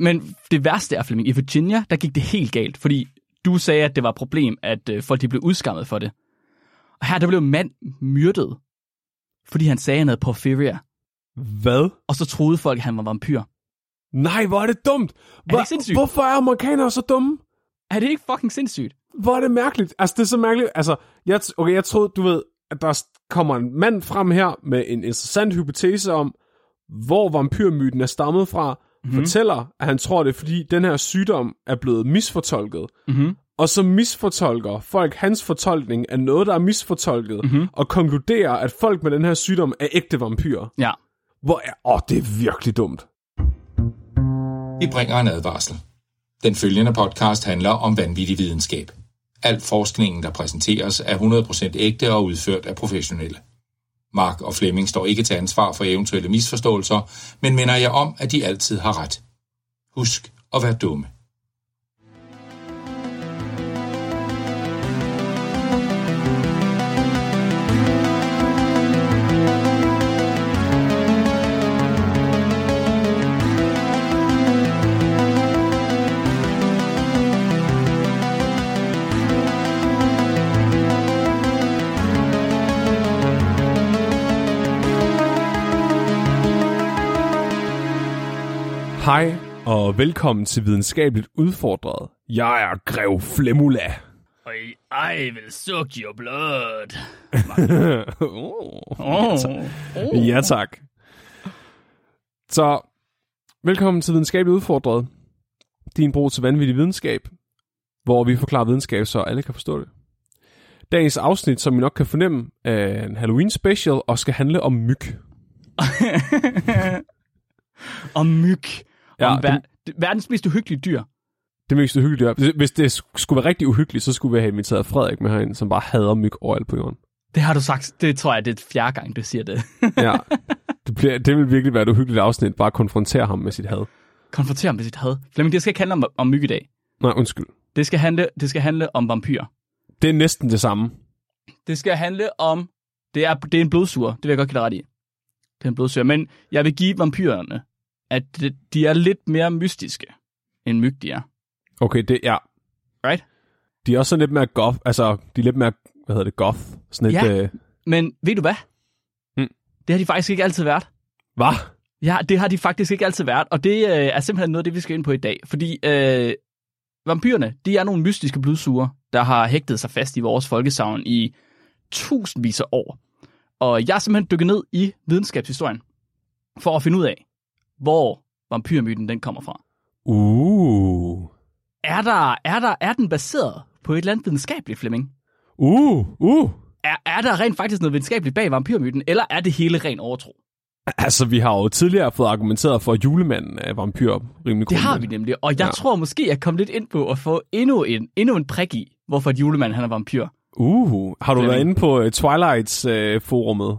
Men det værste er, Flemming, i Virginia, der gik det helt galt, fordi du sagde, at det var et problem, at øh, folk de blev udskammet for det. Og her der blev en mand myrdet, fordi han sagde, at han havde porphyria. Hvad? Og så troede folk, at han var vampyr. Nej, hvor er det dumt. det ikke sindssygt? Hvorfor er amerikanere så dumme? Er det ikke fucking sindssygt? Hvor er det mærkeligt. Altså, det er så mærkeligt. Altså, jeg, okay, jeg troede, du ved, at der kommer en mand frem her med en interessant hypotese om, hvor vampyrmyten er stammet fra, mm-hmm. fortæller, at han tror det, er, fordi den her sygdom er blevet misfortolket. Mm-hmm. Og så misfortolker folk hans fortolkning af noget, der er misfortolket, mm-hmm. og konkluderer, at folk med den her sygdom er ægte vampyrer. Ja. Hvor er... Åh, det er virkelig dumt. Vi bringer en advarsel. Den følgende podcast handler om vanvittig videnskab. Al forskningen, der præsenteres, er 100% ægte og udført af professionelle. Mark og Flemming står ikke til ansvar for eventuelle misforståelser, men minder jeg om, at de altid har ret. Husk at være dumme. Hej og velkommen til Videnskabeligt Udfordret. Jeg er Grev Flemula. Og I will suck your blood. oh. Oh. oh. Ja tak. Så, velkommen til Videnskabeligt Udfordret. Din bro til vanvittig videnskab, hvor vi forklarer videnskab, så alle kan forstå det. Dagens afsnit, som I nok kan fornemme, er en Halloween special og skal handle om myg. om myg. Ja, om ver- verdens mest uhyggelige dyr. Det mest uhyggelige dyr. Hvis det skulle være rigtig uhyggeligt, så skulle vi have inviteret Frederik med herind, som bare hader myg overalt på jorden. Det har du sagt. Det tror jeg, det er fjerde gang, du siger det. ja. Det, bliver, det vil virkelig være et uhyggeligt afsnit, bare konfrontere ham med sit had. Konfrontere ham med sit had? Flemming, det skal ikke handle om, om myg i dag. Nej, undskyld. Det skal, handle, det skal handle om vampyrer. Det er næsten det samme. Det skal handle om... Det er, det er en blodsuger, det vil jeg godt give dig ret i. Det er en blodsuger, men jeg vil give vampyrerne, at de er lidt mere mystiske, end myg de er. Okay, det er... Right? De er også sådan lidt mere goth, altså, de er lidt mere, hvad hedder det, goth. Sådan ja, lidt, øh... men ved du hvad? Mm. Det har de faktisk ikke altid været. Hvad? Ja, det har de faktisk ikke altid været, og det øh, er simpelthen noget af det, vi skal ind på i dag. Fordi øh, vampyrerne, de er nogle mystiske blodsuger, der har hægtet sig fast i vores folkesavn i tusindvis af år. Og jeg er simpelthen dykket ned i videnskabshistorien for at finde ud af, hvor vampyrmyten den kommer fra. Uh. Er, der, er, der, er den baseret på et eller andet videnskabeligt, Flemming? Uh, uh. Er, er der rent faktisk noget videnskabeligt bag vampyrmyten, eller er det hele ren overtro? Altså, vi har jo tidligere fået argumenteret for, at julemanden er vampyr rimelig Det har vi nemlig, og jeg ja. tror måske, jeg kom lidt ind på at få endnu en, endnu en prik i, hvorfor et julemanden han er vampyr. Uh, har du Flemming. været inde på uh, Twilights-forumet?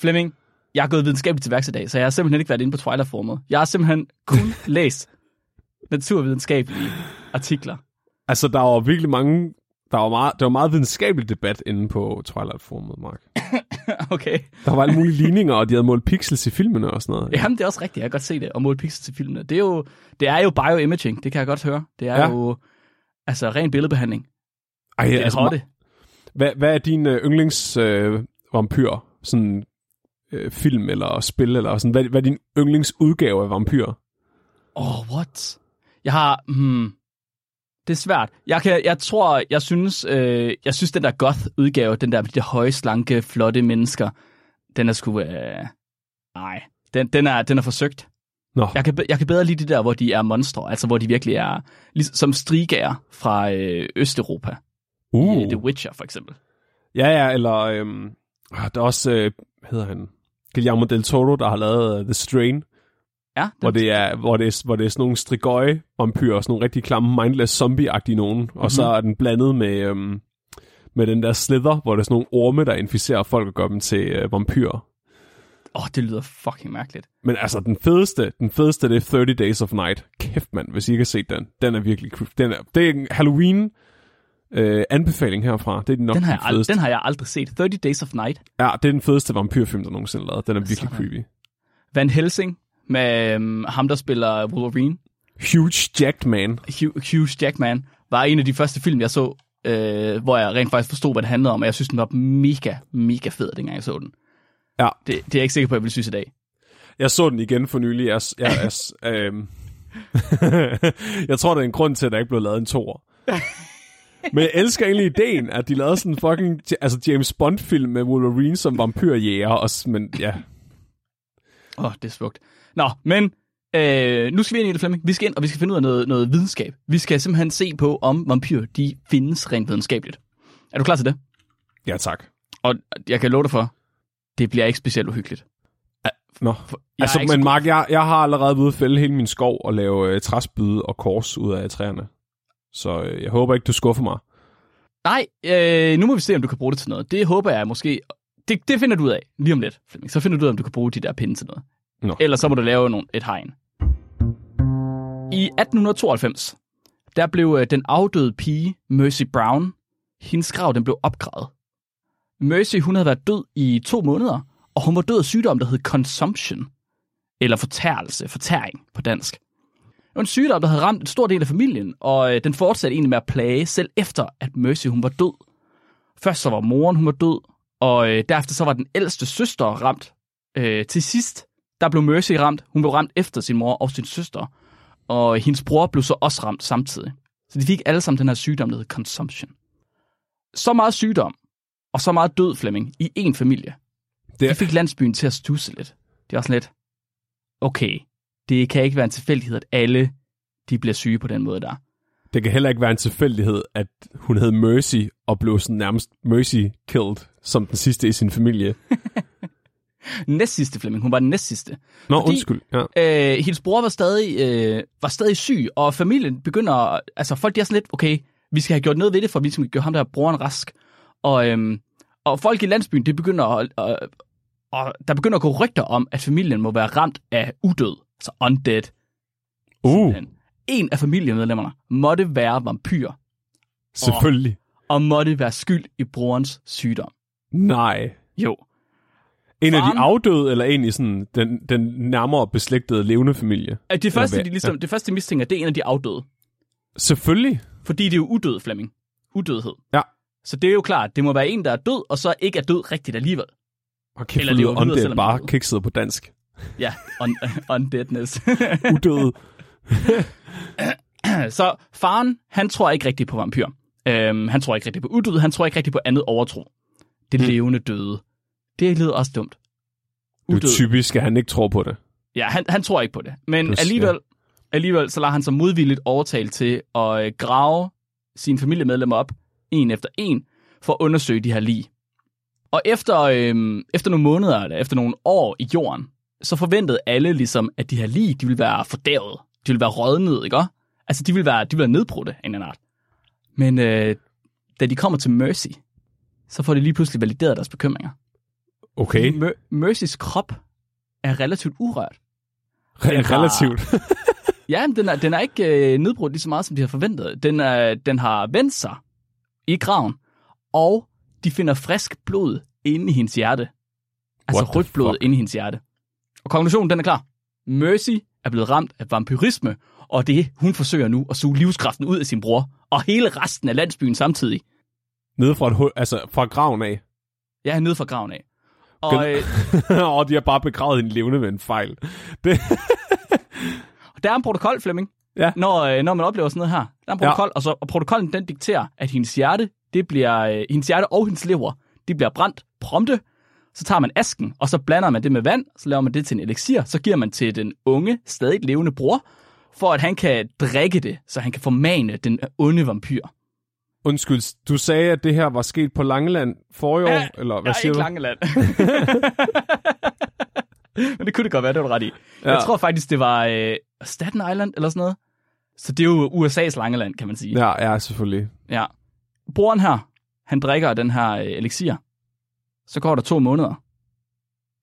Flemming, jeg har gået videnskabeligt til værks i dag, så jeg har simpelthen ikke været inde på Twilight-forumet. Jeg har simpelthen kun læst naturvidenskabelige artikler. Altså, der var virkelig mange... Der var meget, der var meget videnskabelig debat inde på Twilight-forumet, Mark. okay. Der var alle mulige ligninger, og de havde målt pixels i filmene og sådan noget. Jamen, det er også rigtigt. Jeg kan godt se det. Og måle pixels til filmene. Det er jo, det er jo bioimaging. Det kan jeg godt høre. Det er Ja. ja. jo altså ren billedbehandling. Ej, Det er altså, hotte. hvad, hvad er din uh, yndlings uh, vampyr? Sådan uh, film eller spil eller sådan. Hvad, hvad er din yndlingsudgave af vampyr? Oh, what? Jeg har... Hmm, det er svært. Jeg, kan, jeg tror, jeg synes, øh, jeg synes, den der goth-udgave, den der med de høje, slanke, flotte mennesker, den er sgu... Øh, nej, den, den, er, den er forsøgt. Nå, Jeg kan, jeg kan bedre lide de der, hvor de er monstre, altså hvor de virkelig er ligesom, som strigager fra øh, Østeuropa. Uh. uh. I The Witcher, for eksempel. Ja, ja, eller øhm, ah, der er også, øh, hvad hedder han? Guillermo del Toro, der har lavet uh, The Strain, Ja, den, hvor det er, hvor det er, hvor det er sådan nogle strigøje vampyrer, sådan nogle rigtig klamme, mindless zombie-agtige nogen, mm-hmm. og så er den blandet med, øhm, med den der slither, hvor det er sådan nogle orme, der inficerer folk og gør dem til øh, vampyrer. Åh, oh, det lyder fucking mærkeligt. Men altså, den fedeste, den fedeste, det er 30 Days of Night. Kæft, mand, hvis I ikke har set den. Den er virkelig. Den er, det er en Halloween øh, anbefaling herfra. Det er nok Den har, den jeg fedeste. den har jeg aldrig set. 30 Days of Night. Ja, det er den fedeste vampyrfilm, der nogensinde er lavet. Den er virkelig Sådan. creepy. Van Helsing med øhm, ham, der spiller Wolverine. Huge Jacked Man. Hugh, Hugh Jackman, var en af de første film, jeg så, øh, hvor jeg rent faktisk forstod, hvad det handlede om, og jeg synes, den var mega, mega fed, dengang jeg så den. Ja. Det, det er jeg ikke sikker på, jeg vil synes i dag. Jeg så den igen for nylig. Jeg, jeg, jeg, øhm, jeg tror, der er en grund til, at der ikke blev lavet en toer. Men jeg elsker egentlig ideen, at de lavede sådan en fucking altså James Bond-film med Wolverine som vampyrjæger. Og, s- men ja, Åh, oh, det er smukt. Nå, men øh, nu skal vi ind i det, Flemming. Vi skal ind, og vi skal finde ud af noget, noget videnskab. Vi skal simpelthen se på, om vampyrer, de findes rent videnskabeligt. Er du klar til det? ja tak. Og jeg kan love dig for, det bliver ikke specielt uhyggeligt. Nå. Jeg altså, men Mark, jeg, jeg har allerede ved at fælde hele min skov og lave øh, træsbyde og kors ud af træerne. Så øh, jeg håber ikke, du skuffer mig. Nej, øh, nu må vi se, om du kan bruge det til noget. Det håber jeg måske... Det, det finder du ud af lige om lidt, Flemming. Så finder du ud af, om du kan bruge de der pinde til noget. Nå. Ellers så må du lave nogle, et hegn. I 1892, der blev øh, den afdøde pige, Mercy Brown, hendes grav den blev opgravet. Mercy, hun havde været død i to måneder, og hun var død af sygdom, der hed consumption, eller fortærelse, fortæring på dansk. Det var en sygdom, der havde ramt en stor del af familien, og øh, den fortsatte egentlig med at plage, selv efter at Mercy hun var død. Først så var moren hun var død, og øh, derefter så var den ældste søster ramt. Øh, til sidst, der blev Mercy ramt. Hun blev ramt efter sin mor og sin søster, og hendes bror blev så også ramt samtidig. Så de fik alle sammen den her sygdom, der hedder consumption. Så meget sygdom, og så meget død, Flemming, i én familie. Det- Det fik landsbyen til at stusse lidt. Det var sådan lidt, okay, det kan ikke være en tilfældighed, at alle de bliver syge på den måde der. Det kan heller ikke være en tilfældighed, at hun hed Mercy og blev sådan nærmest Mercy killed som den sidste i sin familie. Næst sidste Flemming, hun var den næst sidste. Nå, Fordi- undskyld. Ja. Øh, hendes bror var stadig, øh, var stadig syg, og familien begynder, altså folk de er sådan lidt, okay, vi skal have gjort noget ved det, for vi skal gøre ham der broren rask. Og, øhm, og folk i landsbyen, det begynder at, øh, og der begynder at gå rygter om, at familien må være ramt af udød, altså undead. Uh, simpelthen. En af familiemedlemmerne måtte være vampyr, selvfølgelig. og måtte være skyld i brorens sygdom. Nej. Jo. En af de afdøde, eller en i sådan den, den nærmere beslægtede levende familie? At Det første, de ligesom, det første, de mistænker, det er en af de afdøde. Selvfølgelig. Fordi det er jo udød, Flemming. Udødhed. Ja. Så det er jo klart, det må være en, der er død, og så ikke er død rigtigt alligevel. Og kæft, Eller bare han er død. kikset på dansk. Ja, un- undeadness. Udøde. så faren, han tror ikke rigtigt på vampyr. Øhm, han tror ikke rigtigt på udød, han tror ikke rigtigt på andet overtro. Det Mm. levende døde. Det lyder også dumt. Det er typisk, at han ikke tror på det. Ja, han, han tror ikke på det. Men Plus, alligevel, alligevel, så lader han sig modvilligt overtale til at øh, grave sine familiemedlemmer op, en efter en, for at undersøge de her lig. Og efter, øh, efter nogle måneder, eller efter nogle år i jorden, så forventede alle ligesom, at de her lig, de ville være fordævet. De ville være rådnet, ikke også? Altså, de ville være, de ville være nedbrudte af en eller anden art. Men øh, da de kommer til Mercy, så får de lige pludselig valideret deres bekymringer. Okay. Mer- Mercys krop er relativt urørt. Den har- Relativt. Ja, den er, den er ikke øh, nedbrudt lige så meget, som de har forventet. Den, er, den har vendt sig i graven, og de finder frisk blod inde i hendes hjerte. Altså rødt blod fuck? inde i hendes hjerte. Og konklusionen, den er klar. Mercy er blevet ramt af vampyrisme, og det hun forsøger nu at suge livskraften ud af sin bror, og hele resten af landsbyen samtidig. Nede fra, et hul, altså fra graven af. Er nede fra graven af. Og, Gen- øh, og de har bare begravet en levende med en fejl. Det, der er en protokol, Flemming, Ja. når, øh, når man oplever sådan noget her. Der er en protokol, ja. og, så, og protokollen den dikterer, at hendes hjerte, det bliver, øh, hendes hjerte og hendes lever, de bliver brændt prompte. Så tager man asken, og så blander man det med vand, så laver man det til en elixir, så giver man til den unge, stadig levende bror, for at han kan drikke det, så han kan formane den onde vampyr. undskyld, du sagde, at det her var sket på Langeland forrige år, Ja, eller hvad er siger ikke du? Langeland. Men det kunne det godt være, det var du ret i. Ja. Ja. Jeg tror faktisk, det var øh, Staten Island eller sådan noget. Så det er jo USA's Langeland, kan man sige. Ja, ja, selvfølgelig. Ja. Broren her, han drikker den her øh, elixir. Så går der to måneder.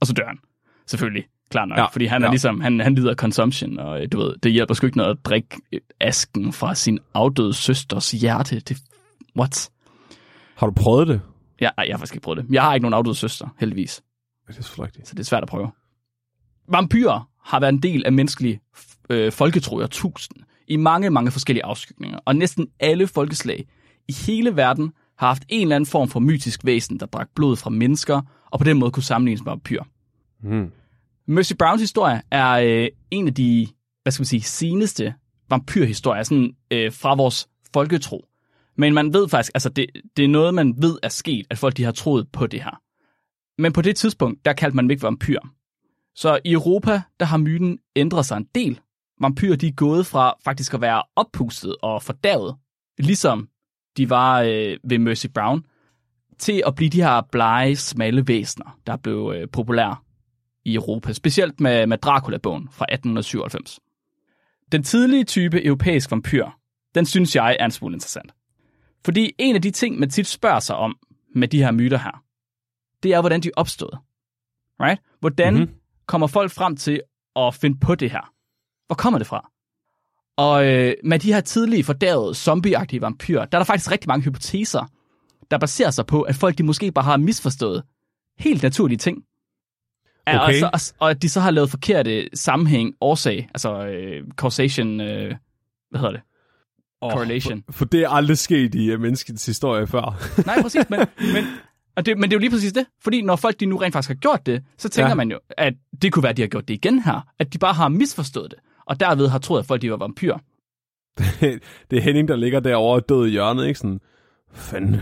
Og så dør han. Selvfølgelig. Klart nok. Ja, fordi han er ja. ligesom, han, han lider af consumption, og øh, du ved, det hjælper sgu ikke noget at drikke øh, asken fra sin afdøde søsters hjerte. Det, what? Har du prøvet det? Ja, jeg har faktisk ikke prøvet det. Jeg har ikke nogen afdøde søster, heldigvis. Det er selvfølgelig rigtigt. Så det er svært at prøve. Vampyrer har været en del af menneskelig øh, folketro i tusind. i mange, mange forskellige afskygninger. Og næsten alle folkeslag i hele verden har haft en eller anden form for mytisk væsen, der drak blod fra mennesker, og på den måde kunne sammenlignes med vampyr. Mm. Mercy Browns historie er øh, en af de, hvad skal man sige, seneste vampyrhistorier sådan, øh, fra vores folketro. Men man ved faktisk, altså det, det er noget, man ved er sket, at folk de har troet på det her. Men på det tidspunkt, der kaldte man dem ikke vampyr. Så i Europa, der har myten ændret sig en del. Vampyrer, de er gået fra faktisk at være oppustet og fordærvet, ligesom de var øh, ved Mercy Brown, til at blive de her blege, smalle væsener, der blev øh, populære i Europa, specielt med, med Dracula-bogen fra 1897. Den tidlige type europæisk vampyr, den synes jeg er en smule interessant. Fordi en af de ting, man tit spørger sig om med de her myter her, det er, hvordan de opstod. Right? Hvordan Mhm. mm-hmm. kommer folk frem til at finde på det her? Hvor kommer det fra? Og øh, med de her tidlige fordærvede zombieagtige vampyrer, der er der faktisk rigtig mange hypoteser, der baserer sig på, at folk de måske bare har misforstået helt naturlige ting. Ja, Okay. Og, så, og at de så har lavet forkerte sammenhæng, årsag, altså øh, causation, øh, hvad hedder det? Oh, Correlation. For, for det er aldrig sket i uh, menneskets historie før. Nej, præcis, men, men, og det, men det er jo lige præcis det. Fordi når folk de nu rent faktisk har gjort det, så tænker ja. man jo, at det kunne være, at de har gjort det igen her. At de bare har misforstået det. Og derved har troet, at folk de var vampyrer. det er Henning, der ligger derovre død i hjørnet, ikke sådan? Fanden.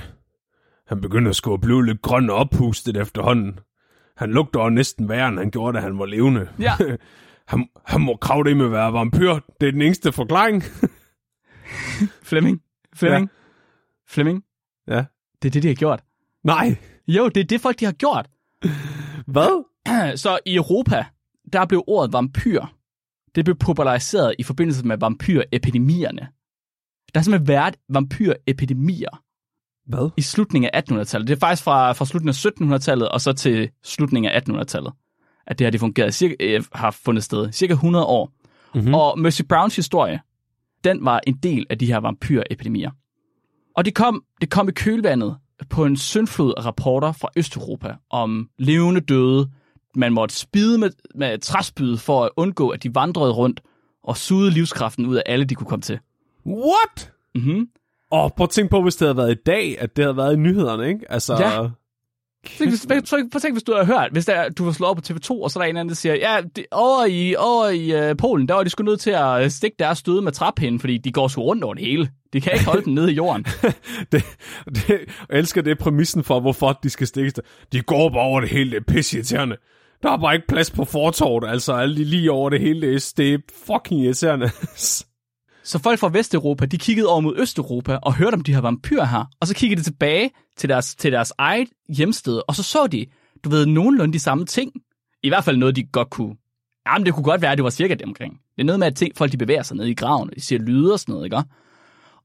Han begynder at skulle blive lidt grøn og oppustet efterhånden. Han lugter jo næsten værre, end han gjorde, da han var levende. Ja. han, han må krave det med at være vampyr. Det er den eneste forklaring. Flemming. Flemming. Ja. Flemming. ja. Det er det, de har gjort. Nej. Jo, det er det, folk de har gjort. Hvad? Så i Europa, der blev ordet vampyr, det blev populariseret i forbindelse med vampyrepidemierne. Der har simpelthen været vampyrepidemier Hvad? i slutningen af 1800-tallet. Det er faktisk fra, fra slutningen af 1700-tallet og så til slutningen af 1800-tallet, at det her det fungerede, cirka, øh, har fundet sted. Cirka 100 år. Mhm. Mm-hmm. Og Mercy Browns historie, den var en del af de her vampyrepidemier. Og det kom, det kom i kølvandet på en syndflod af rapporter fra Østeuropa om levende døde. Man måtte spide med, med træspyd for at undgå, at de vandrede rundt og sugede livskraften ud af alle, de kunne komme til. What? Mm-hmm. Åh, prøv at tænke på, hvis det havde været i dag, at det havde været i nyhederne, ikke? Altså, Ja. Tænk, hvis, prøv, at tænke, hvis du har hørt, hvis der, du var slået op på TV2, og så er der en anden, der siger, ja, det, over i, over i uh, Polen, der var de sgu nødt til at øh, stikke deres støde med træpinden, fordi de går sgu rundt over det hele. De kan ikke holde den nede i jorden. det, det, jeg elsker det præmissen for, hvorfor de skal stikkes der. De går bare over det hele, det er pisseirriterende. Der er bare ikke plads på fortorvet, altså alle de lige over det hele, det er, det er fucking irriterende. Så folk fra Vesteuropa, de kiggede over mod Østeuropa og hørte om de her vampyrer her, og så kiggede de tilbage til deres, til deres eget hjemsted, og så så de, du ved, nogenlunde de samme ting. I hvert fald noget, de godt kunne... Jamen, det kunne godt være, at det var cirka det omkring. Det er noget med, at ting, folk de bevæger sig ned i graven, og de siger lyde og sådan noget, ikke?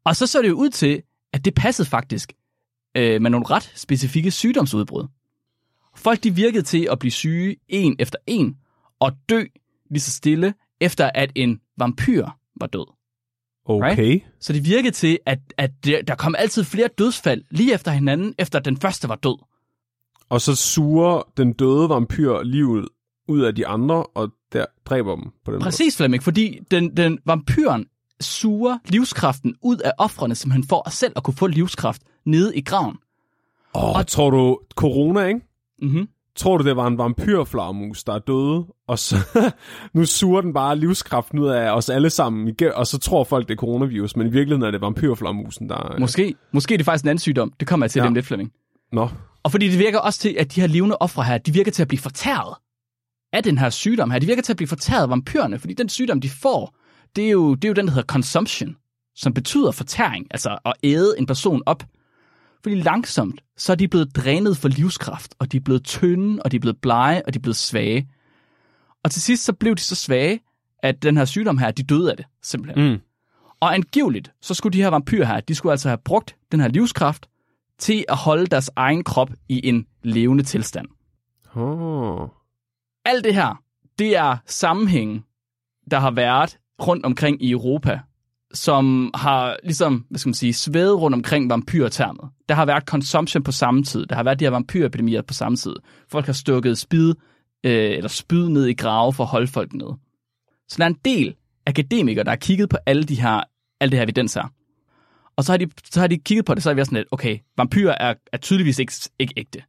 Og så så det jo ud til, at det passede faktisk øh, med nogle ret specifikke sygdomsudbrud. Folk de virkede til at blive syge en efter en, og dø lige så stille, efter at en vampyr var død. Okay. Så det virkede til, at, at der, der kom altid flere dødsfald lige efter hinanden, efter den første var død. Og så suger den døde vampyr livet ud af de andre, og der dræber dem på den Præcis, Flemming, fordi den, den vampyren suger livskraften ud af offrene, simpelthen for at selv at kunne få livskraft nede i graven. måde. Oh, tror du, corona, ikke? Mm-hmm. Tror du, det var en vampyrflagermus, der er døde, og så nu suger den bare livskraften ud af os alle sammen, igen, og så tror folk, det er coronavirus, men i virkeligheden er det vampyrflagermusen, der... Måske, måske er det faktisk en anden sygdom. Det kommer jeg til ja. dem lidt, Flemming. Nå, Og fordi det virker også til, at de her levende ofre her, de virker til at blive fortæret af den her sygdom her. De virker til at blive fortæret af vampyrerne, fordi den sygdom, de får, det er jo, det er jo den, der hedder consumption, som betyder fortæring, altså at æde en person op. Fordi langsomt, så er de blevet drænet for livskraft, og de er blevet tynde, og de er blevet blege, og de er blevet svage. Og til sidst så blev de så svage, at den her sygdom her, de døde af det, simpelthen. Mm. Og angiveligt, så skulle de her vampyrer her, de skulle altså have brugt den her livskraft til at holde deres egen krop i en levende tilstand. Oh. Alt det her, det er sammenhængen, der har været rundt omkring i Europa, som har ligesom, hvad skal man sige, svævet rundt omkring vampyrtermet. Der har været consumption på samme tid. Der har været de her vampyrepidemier på samme tid. Folk har stukket spid, øh, eller spyd ned i grave for at holde folk nede. Så der er en del akademikere, der har kigget på alle de her, alle det her evidens her. Og så har, de, så har de kigget på det, så er vi sådan lidt, okay, vampyrer er, er tydeligvis ikke, ikke ægte.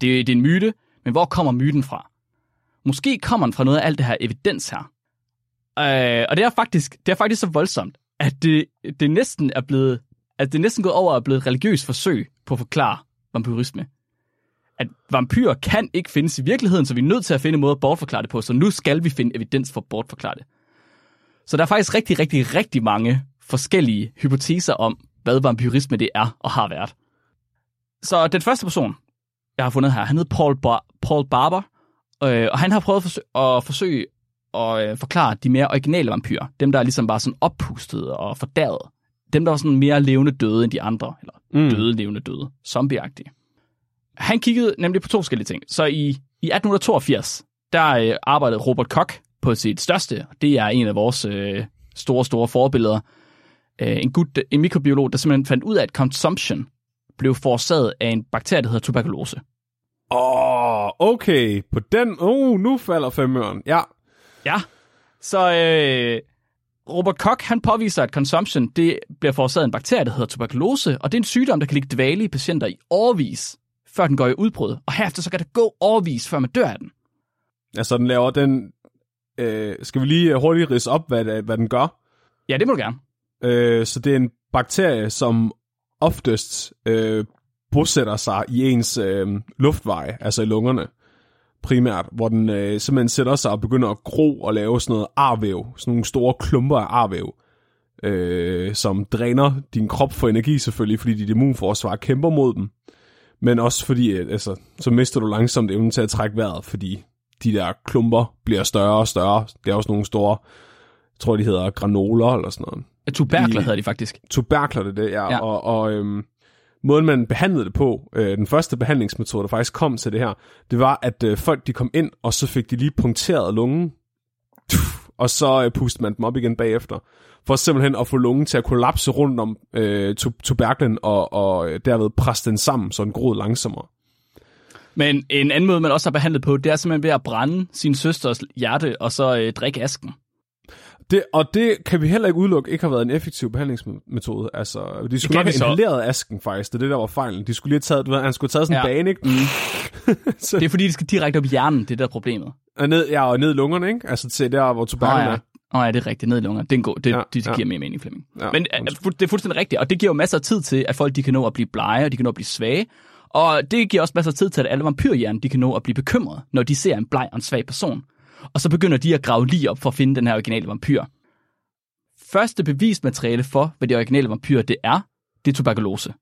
Det, det er en myte, men hvor kommer myten fra? Måske kommer den fra noget af alt det her evidens her. Øh, og det er faktisk, det er faktisk så voldsomt, at det, det næsten er blevet, at det næsten gået over og blevet et religiøst forsøg på at forklare vampyrisme. At vampyrer kan ikke findes i virkeligheden, så vi er nødt til at finde en måde at bortforklare det på, så nu skal vi finde evidens for at bortforklare det. Så der er faktisk rigtig, rigtig, rigtig mange forskellige hypoteser om, hvad vampyrisme det er og har været. Så den første person, jeg har fundet her, han hedder Paul, Bar- Paul Barber, øh, og han har prøvet at forsøge, at, forsøge at øh, forklare de mere originale vampyrer. Dem, der er ligesom bare sådan oppustede og fordærede. Dem, der var sådan mere levende døde end de andre, eller mm. døde levende døde, zombieagtige. Han kiggede nemlig på to forskellige ting. Så i, i 1882, der øh, arbejdede Robert Koch på sit største, og det er en af vores øh, store, store forbilleder. Øh, en, gut, en mikrobiolog, der simpelthen fandt ud af, at consumption blev forårsaget af en bakterie, der hedder tuberkulose. Åh, oh, okay. På den... Uh, nu falder femøren. Ja. Ja. Så øh, Robert Koch, han påviser, at consumption det bliver forårsaget af en bakterie, der hedder tuberkulose, og det er en sygdom, der kan ligge dvale i patienter i årvis, før den går i udbrud. Og herefter så kan det gå årvis, før man dør af den. Altså, den laver den... Øh, skal vi lige hurtigt rise op, hvad, hvad den gør? Ja, det må du gerne. Øh, så det er en bakterie, som oftest øh, bosætter sig i ens øh, luftveje, altså i lungerne primært, hvor den øh, simpelthen sætter sig og begynder at gro og lave sådan noget arvæv, sådan nogle store klumper af arvæv, øh, som dræner din krop for energi selvfølgelig, fordi dit immunforsvar kæmper mod dem, men også fordi, altså, så mister du langsomt evnen til at trække vejret, fordi de der klumper bliver større og større. Det er også nogle store, jeg tror de hedder granoler eller sådan noget. Tuberkler de, hedder de faktisk. Tuberkler, det det, ja. ja. Og, og øhm, måden man behandlede det på, øh, den første behandlingsmetode, der faktisk kom til det her, det var, at øh, folk de kom ind, og så fik de lige punkteret lungen, og så øh, pustede man dem op igen bagefter, for simpelthen at få lungen til at kollapse rundt om øh, tuberklen, og, og øh, derved presse den sammen, så den groede langsommere. Men en anden måde, man også har behandlet på, det er simpelthen ved at brænde sin søsters hjerte, og så øh, drikke asken. Det, og det kan vi heller ikke udelukke ikke har været en effektiv behandlingsmetode. Altså, de skulle nok have inhaleret asken faktisk. Det er det, der var fejlen. De skulle lige have taget, ved, han skulle have taget sådan ja. en bane, ikke? Mm. så. Det er fordi, det skal direkte op i hjernen, det er der problemet. Og ned, ja, og ned i lungerne, ikke? Altså til der, hvor tubakken oh, ja. er. Åh oh, ja, det er rigtigt. Ned i lungerne. Det, er en god, det, ja, det, det ja. giver mere mening, Flemming. Ja, Men det er fuldstændig rigtigt, og det giver jo masser af tid til, at folk de kan nå at blive blege, og de kan nå at blive svage. Og det giver også masser af tid til, at alle vampyrhjernen de kan nå at blive bekymrede, når de ser en bleg og en svag person. Og så begynder de at grave lige op for at finde den her originale vampyr første bevismateriale for, hvad det originale vampyr det er, det er tuberkulose.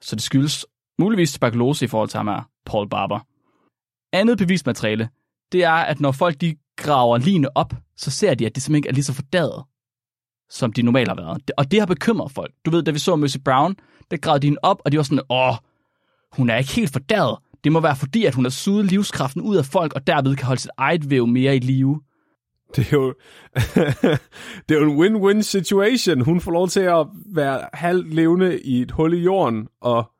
Så det skyldes muligvis tuberkulose i forhold til ham her, Paul Barber. Andet bevismateriale, det er, at når folk de graver lignende op, så ser de, at det simpelthen ikke er lige så fordaget, som de normalt har været. Og det har bekymret folk. Du ved, da vi så Mercy Brown, der gravede de hende op, og de var sådan, åh, hun er ikke helt fordaget. Det må være fordi, at hun har suget livskraften ud af folk, og derved kan holde sit eget væv mere i live. Det er jo, det er jo en win-win situation. Hun får lov til at være halvt levende i et hul i jorden, og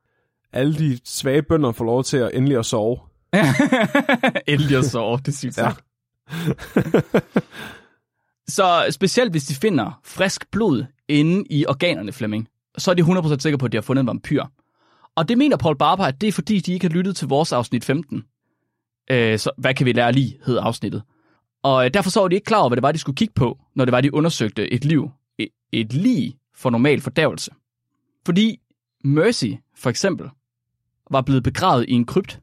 alle de svage bønder får lov til at endelig at sove. endelig at sove, det synes jeg. så specielt hvis de finder frisk blod inde i organerne, Flemming, så er de 100% sikre på, at de har fundet en vampyr. Og det mener Paul Barber, at det er fordi, de ikke har lyttet til vores afsnit 15. Øh, så hvad kan vi lære lige, hed afsnittet. Og øh, derfor så var de ikke klar over, hvad det var, de skulle kigge på, når det var, de undersøgte et liv, et, et lig for normal fordævelse. Fordi Mercy, for eksempel, var blevet begravet i en krypt.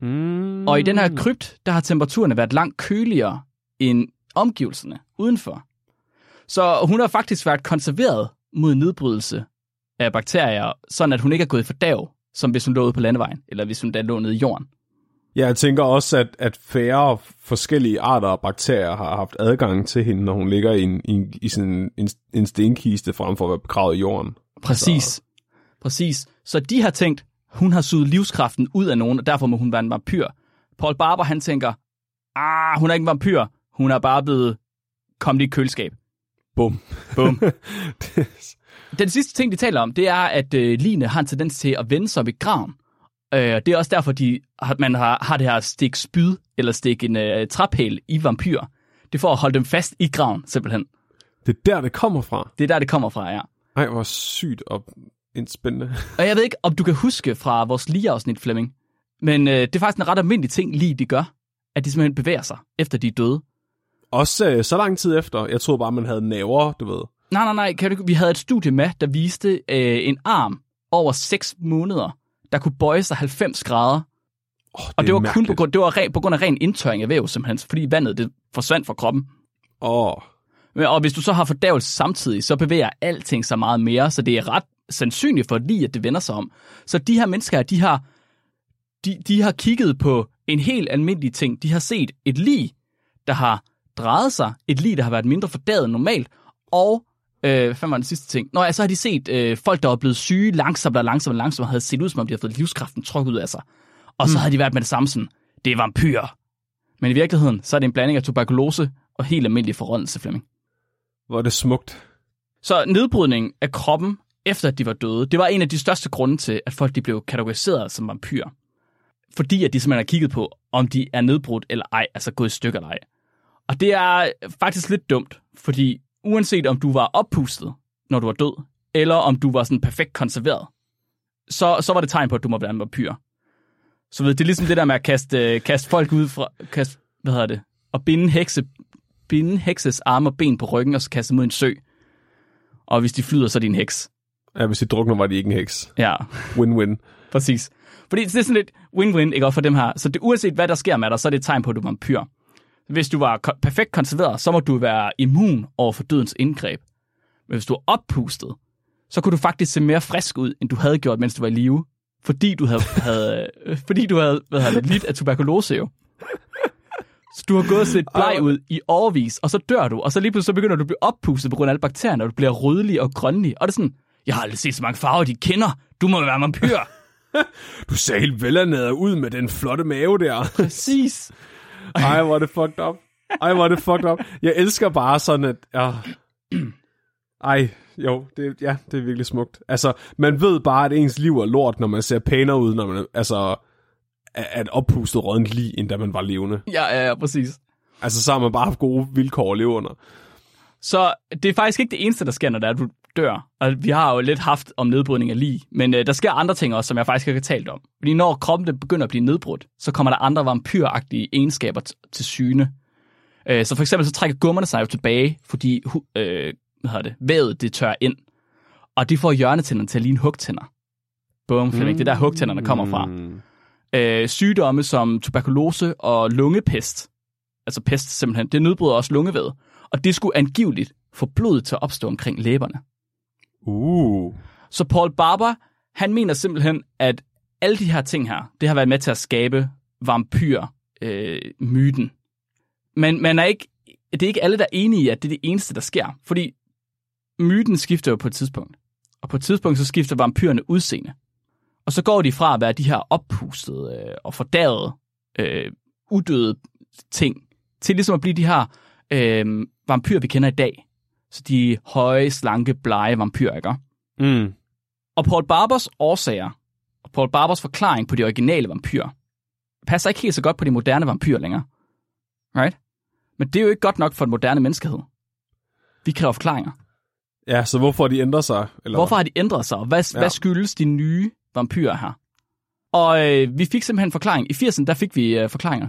Mm. Og i den her krypt, der har temperaturerne været langt køligere end omgivelserne udenfor. Så hun har faktisk været konserveret mod nedbrydelse af bakterier, sådan at hun ikke er gået i fordav, som hvis hun lå ude på landevejen, eller hvis hun da lå nede i jorden. Ja, jeg tænker også, at, at færre forskellige arter af bakterier har haft adgang til hende, når hun ligger i, en, i, i sådan en, en stenkiste, frem for at være begravet i jorden. Præcis. Så. Præcis. Så de har tænkt, hun har suget livskraften ud af nogen, og derfor må hun være en vampyr. Paul Barber, han tænker, ah, hun er ikke en vampyr, hun er bare blevet kommet i køleskab. Bum. Bum. Den sidste ting, de taler om, det er, at øh, Line har en tendens til at vende sig i graven. Øh, det er også derfor, de, at man har, har det her stik spyd, eller stik en øh, træpæl i vampyr. Det er for at holde dem fast i graven, simpelthen. Det er der, det kommer fra. Det er der, det kommer fra, ja. Ej, hvor sygt og spændende. Og jeg ved ikke, om du kan huske fra vores lige-afsnit, Flemming, men øh, det er faktisk en ret almindelig ting, lige de gør, at de simpelthen bevæger sig, efter de er døde. Også øh, så lang tid efter. Jeg troede bare, man havde naver, du ved. Nej, nej, nej. Kan du, vi havde et studie med, der viste øh, en arm over 6 måneder, der kunne bøje sig 90 grader. Oh, det Og det var kun på, mærkeligt. grund- det var ren, på grund af ren indtørring af væv, simpelthen, fordi vandet det forsvandt fra kroppen. Åh, Men- Og hvis du så har fordævelse samtidig, så bevæger alting sig meget mere, så det er ret sandsynligt for lige, at det vender sig om. Så de her mennesker, de har, de, de har kigget på en helt almindelig ting. De har set et lig, der har drejet sig, et lig, der har været mindre fordaget end normalt, og øh, hvad var den sidste ting? Nå ja, så har de set øh, folk, der var blevet syge langsomt og langsomt og langsomt, havde set ud, som om de havde fået livskraften trukket ud af sig. Og så havde de været med det samme sådan, det er vampyrer. Men i virkeligheden, så er det en blanding af tuberkulose og helt almindelig forrådnelse, Flemming. hvor er det smukt. Så nedbrydning af kroppen, efter at de var døde, det var en af de største grunde til, at folk de blev kategoriseret som vampyrer. Fordi at de simpelthen har kigget på, om de er nedbrudt eller ej, altså gået i stykker eller ej. Og det er faktisk lidt dumt, fordi uanset om du var oppustet, når du var død, eller om du var sådan perfekt konserveret, så, så var det tegn på, at du må være en vampyr. Så ved, det er ligesom det der med at kaste, øh, kaste folk ud fra, kaste, hvad hedder det, og binde, hekse, binde hekses arme og ben på ryggen, og så kaste dem ud i en sø. Og hvis de flyder, så er de en heks. Ja, hvis de drukner, var de ikke en heks. Ja, Win-win. præcis. Fordi det er sådan lidt win-win, ikke også for dem her. Så det, uanset hvad der sker med dig, så er det et tegn på, at du er vampyr. Hvis du var ko- perfekt konserveret, så må du være immun over for dødens indgreb. Men hvis du er oppustet, så kunne du faktisk se mere frisk ud, end du havde gjort, mens du var i live. Fordi du havde, havde, øh, fordi du havde hvad det, lidt af tuberkulose jo. Så du har gået og set bleg ud i overvis, og så dør du, og så lige pludselig så begynder du at blive oppustet på grund af alle bakterierne, og du bliver rødlig og grønlig. Og det er sådan, jeg har aldrig set så mange farver, de kender. Du må være vampyr. Du ser helt velernæret ud med den flotte mave der. Præcis. Ej, hvor er det fucked up. Ej, hvor er det fucked up. Jeg elsker bare sådan, at... Ja. Ej, jo, det, ja, det er virkelig smukt. Altså, man ved bare, at ens liv er lort, når man ser pænere ud, når man altså, er et oppustet rådent lige, end da man var levende. Ja, ja, ja, præcis. Altså, så har man bare haft gode vilkår at leve under. Så det er faktisk ikke det eneste, der sker, når det er, du dør. Og vi har jo lidt haft om nedbrydning af lig, men øh, der sker andre ting også, som jeg faktisk ikke har talt om. Fordi når kroppen den begynder at blive nedbrudt, så kommer der andre vampyragtige egenskaber til syne. Øh, så for eksempel så trækker gummerne sig jo tilbage, fordi øh, hvad hedder det, vævet det tør ind. Og de får hjørnetænderne til at ligne hugtænder. Bum, Flemming, det er der hugtænderne kommer fra. Mm. øh, sygdomme som tuberkulose og lungepest, altså pest simpelthen, det nedbryder også lungevævet. Og det skulle angiveligt få blodet til at opstå omkring læberne. Uh. Så Paul Barber, han mener simpelthen, at alle de her ting her, det har været med til at skabe vampyr-myten. Øh, Men man er ikke, det er ikke alle, der er enige i, at det er det eneste, der sker. Fordi myten skifter jo på et tidspunkt. Og på et tidspunkt, så skifter vampyrerne udseende. Og så går de fra at være de her oppustede øh, og fordærede, øh, udøde ting, til ligesom at blive de her øh, vampyrer, vi kender i dag. Så de høje, slanke, blege vampyrer, ikke? Mm. Og Paul Barbers årsager, og Paul Barbers forklaring på de originale vampyrer, passer ikke helt så godt på de moderne vampyrer længere. Right? Men det er jo ikke godt nok for den moderne menneskehed. Vi kræver forklaringer. Ja, så hvorfor har de ændret sig? Eller? Hvorfor har de ændret sig? Hvad, ja. hvad skyldes de nye vampyrer her? Og øh, vi fik simpelthen en forklaring. I 80'erne, der fik vi øh, forklaringer.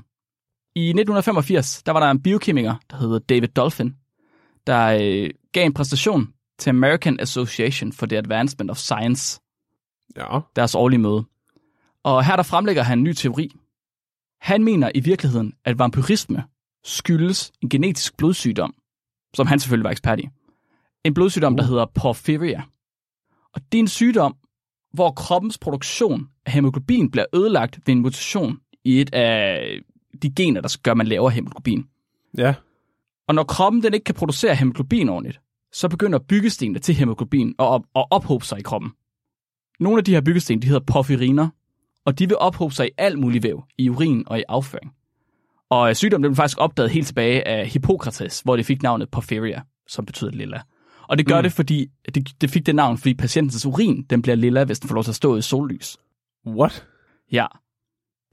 I 1985, der var der en biokemiker, der hed David Dolphin, der øh, gav en præstation til American Association for the Advancement of Science, Ja. deres årlige møde. Og her der fremlægger han en ny teori. Han mener i virkeligheden, at vampyrisme skyldes en genetisk blodsygdom, som han selvfølgelig var ekspert i. En blodsygdom, der hedder porphyria. Og det er en sygdom, hvor kroppens produktion af hemoglobin bliver ødelagt ved en mutation i et af de gener, der gør, at man laver hemoglobin. Ja. Og når kroppen den ikke kan producere hemoglobin ordentligt, så begynder byggestenene til hemoglobin at, op- at ophobe sig i kroppen. Nogle af de her byggesten, de hedder porfyriner, og de vil ophobe sig i alt muligt væv, i urin og i afføring. Og øh, sygdommen blev faktisk opdaget helt tilbage af Hippokrates, hvor det fik navnet porphyria, som betyder lilla. Og det gør mm. det, fordi det, det fik det navn, fordi patientens urin den bliver lilla, hvis den får lov til at stå i sollys. What? Ja.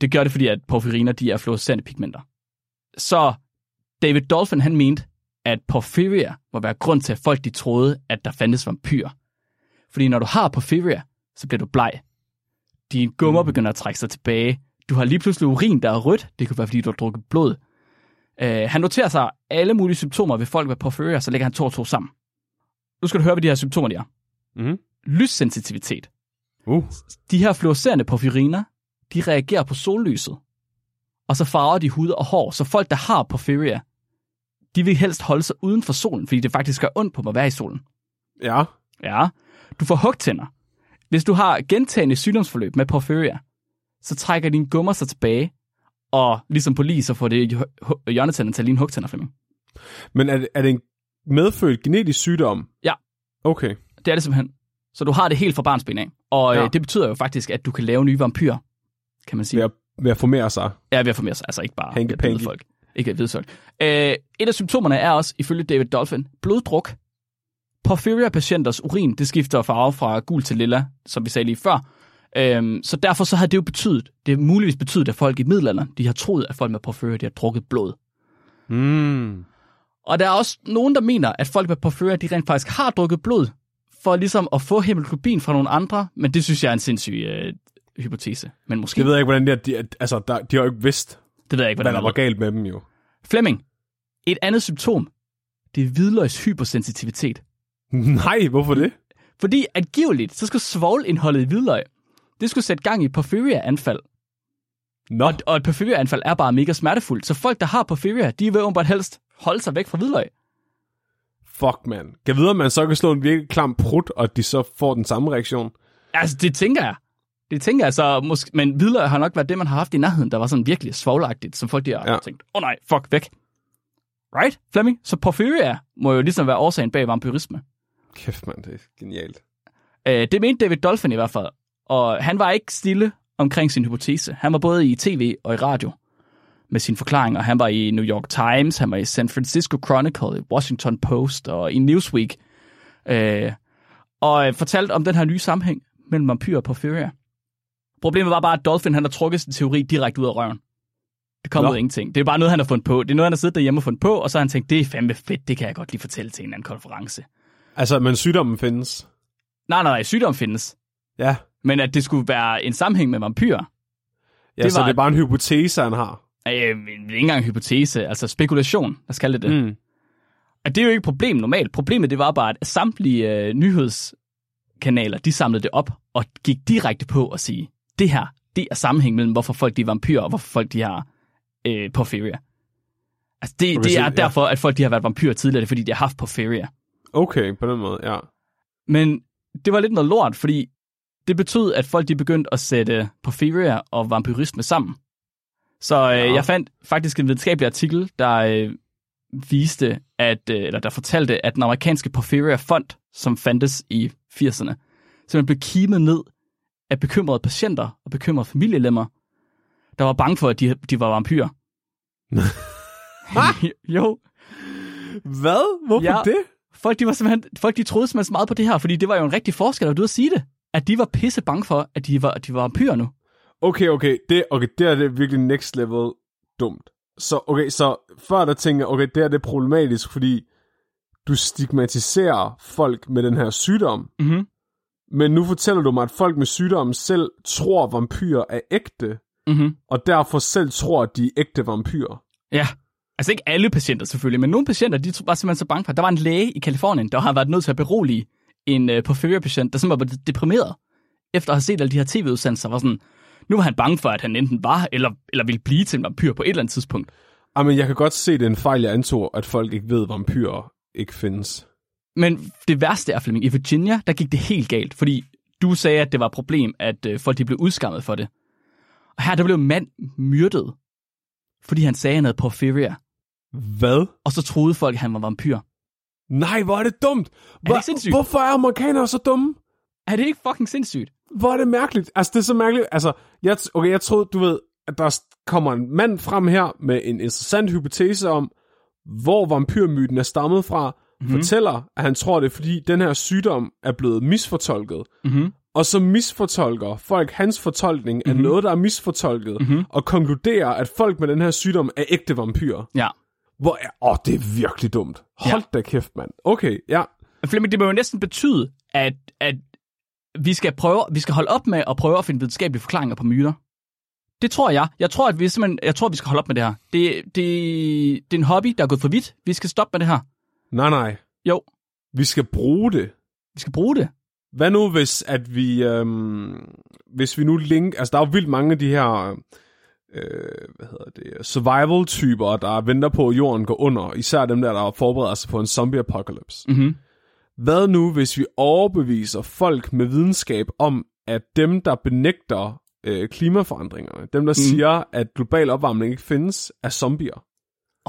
Det gør det, fordi at porfyriner de er fluorescerende pigmenter. Så David Dolphin, han mente, at porphyria må være grund til, at folk de troede, at der fandtes vampyrer. Fordi når du har porphyria, så bliver du bleg. Dine gummer begynder at trække sig tilbage. Du har lige pludselig urin, der er rødt. Det kunne være, fordi du har drukket blod. Uh, han noterer sig alle mulige symptomer ved folk med porphyria, så lægger han to og to sammen. Nu skal du høre, hvad de her symptomer de er. Mhm. Lyssensitivitet. Uh. De her fluorescerende porfyriner, de reagerer på sollyset. Og så farver de hud og hår, så folk, der har porphyria, de vil helst holde sig uden for solen, fordi det faktisk gør ondt på dem at være i solen. Ja. Ja, du får hugtænder. Hvis du har gentagende sygdomsforløb med porphyria, så trækker dine gummer sig tilbage, og ligesom på lige, så får det hjørnetænder til at ligne hugtænder, Flemming. Men er det, er det en medfødt genetisk sygdom? Ja. Okay. Det er det simpelthen. Så du har det helt fra barnsben af. Og Ja. ja. det betyder jo faktisk, at du kan lave nye vampyrer, kan man sige. Ved at, ved at formere sig. Ja, ved at få mere sig. Altså ikke bare ved at folk. Ikke folk. Øh, et af symptomerne er også, ifølge David Dolphin, bloddruk. Porphyria-patienters urin, det skifter farve fra gul til lilla, som vi sagde lige før. Øhm, så derfor så har det jo betydet, det har muligvis betydet, at folk i middelalderen, de har troet, at folk med porphyria, de har drukket blod. Mm. Og der er også nogen, der mener, at folk med porphyria, de rent faktisk har drukket blod, for ligesom at få hemoglobin fra nogle andre, men det synes jeg er en sindssyg øh, hypotese. Men måske, Jeg ved ikke, hvordan det er. De, altså, der, de har jo ikke vidst, det ved jeg ikke, hvad der var galt med dem jo. Flemming, et andet symptom, det er hvidløgs hypersensitivitet. Nej, hvorfor det? Fordi angiveligt, så skulle svovlindholdet i hvidløg, det skulle sætte gang i porphyria-anfald. Nå, Og, og et porphyria-anfald er bare mega smertefuldt. Så folk, der har porphyria, de vil åbenbart helst holde sig væk fra hvidløg. fuck, man. Kan vide, om man så kan slå en virkelig klam prut, og de så får den samme reaktion? Altså, det tænker jeg. Det tænker jeg så, måske, men hvidløg har nok været det, man har haft i nærheden, der var sådan virkelig svovlagtigt, som folk de har Ja. tænkt, åh oh, nej, fuck, væk. Right, Flemming? Så porphyria må jo ligesom være årsagen bag vampyrisme. Kæft, man, det er genialt. Øh, det mente David Dolphin i hvert fald. Og han var ikke stille omkring sin hypotese. Han var både i tv og i radio med sine forklaringer. Han var i New York Times, han var i San Francisco Chronicle, Washington Post og i Newsweek. Øh, og fortalte om den her nye sammenhæng mellem vampyr og porphyria. Problemet var bare, at Dolphin han har trukket sin teori direkte ud af røven. Det kom Nå. ud af ingenting. Det er bare noget, han har fundet på. Det er noget, han har siddet derhjemme og fundet på, og så har han tænkt, det er fandme fedt, det kan jeg godt lige fortælle til en anden konference. Altså, men sygdommen findes. Nej, nej, nej, sygdom findes. Ja. Men at det skulle være en sammenhæng med vampyrer, Ja, Det så var- det er bare en hypotese, han har. øh, ikke engang en hypotese, altså spekulation, lad os kalde det det. Mm. Og det er jo ikke et problem normalt. Problemet det var bare, at samtlige øh, nyhedskanaler, de samlede det op og gik direkte på at sige, det her, det er sammenhæng mellem, hvorfor folk de er vampyrer, og hvorfor folk de har øh, porphyria. Altså det, Okay, det så- er ja. derfor, at folk de har været vampyrer tidligere, det er fordi, de har haft porphyria. Okay, på den måde, ja. Men det var lidt noget lort, fordi det betød, at folk de begyndte at sætte porphyria og vampyrisme sammen. Så øh, Ja. jeg fandt faktisk en videnskabelig artikel, der øh, viste, at, øh, eller der fortalte, at den amerikanske Porphyria Fond, som fandtes i 80'erne, simpelthen blev kimet ned af bekymrede patienter og bekymrede familielemmer, der var bange for, at de, de var vampyrer. jo, Hvad? Hvorfor Ja. det? folk de, var simpelthen, folk de troede simpelthen så meget på det her, fordi det var jo en rigtig forskel, der var ude at sige det. At de var pisse bange for, at de var, at de var vampyrer nu. Okay, okay, det, okay, det er det virkelig next level dumt. Så, okay, så før der tænker okay, det er det problematisk, fordi du stigmatiserer folk med den her sygdom, Mm-hmm. Men nu fortæller du mig, at folk med sygdommen selv tror, at vampyrer er ægte, Mm-hmm. og derfor selv tror, at de er ægte vampyrer. Ja. Altså ikke alle patienter selvfølgelig, men nogle patienter, de var simpelthen så bange for. Der var en læge i Kalifornien, der har været nødt til at berolige en uh, porphyria-patient, der simpelthen var deprimeret, efter at have set alle de her tv-udsendelser, var sådan, nu var han bange for, at han enten var, eller, eller ville blive til en vampyr på et eller andet tidspunkt. Jamen, jeg kan godt se, det er en fejl, jeg antog, at folk ikke ved, at vampyrer ikke findes. Men det værste er, Flemming, i Virginia, der gik det helt galt, fordi du sagde, at det var et problem, at uh, folk de blev udskammet for det. Og her der blev en mand myrdet, fordi han sagde, at han havde porphyria, Hvad? og så troede folk, at han var vampyr. Nej, hvor er det dumt! det ikke sindssygt? Hvorfor er amerikanere så dumme? Er det ikke fucking sindssygt? Hvor er det mærkeligt. Altså, det er så mærkeligt. Altså, jeg, okay, jeg troede, du ved, at der kommer en mand frem her med en interessant hypotese om, hvor vampyrmyten er stammet fra, mm-hmm. fortæller, at han tror, det er, fordi den her sygdom er blevet misfortolket. Mm-hmm. Og så misfortolker folk hans fortolkning af noget, der er misfortolket, mm-hmm. og konkluderer, at folk med den her sygdom er ægte vampyrer. Ja. Hvor er... Åh, det er virkelig dumt. Hold ja. da kæft, mand. Okay, ja. Flemming, det må jo næsten betyde, at, at vi skal prøve, vi skal holde op med at prøve at finde videnskabelige forklaringer på myter. Det tror jeg. Jeg tror, at vi simpelthen, jeg tror, at vi skal holde op med det her. Det, det, det er en hobby, der er gået for vidt. Vi skal stoppe med det her. Nej, nej. Jo, Vi skal bruge det. vi skal bruge det. Hvad nu, hvis at vi, øhm, hvis vi nu link, altså der er jo vildt mange af de her, øh, hvad hedder det, survival-typer, der venter på, at jorden går under, især dem der, der forbereder sig på en zombie-apocalypse. Mm-hmm. Hvad nu, hvis vi overbeviser folk med videnskab om, at dem, der benægter øh, klimaforandringerne, dem, der mm. siger, at global opvarmning ikke findes, er zombier?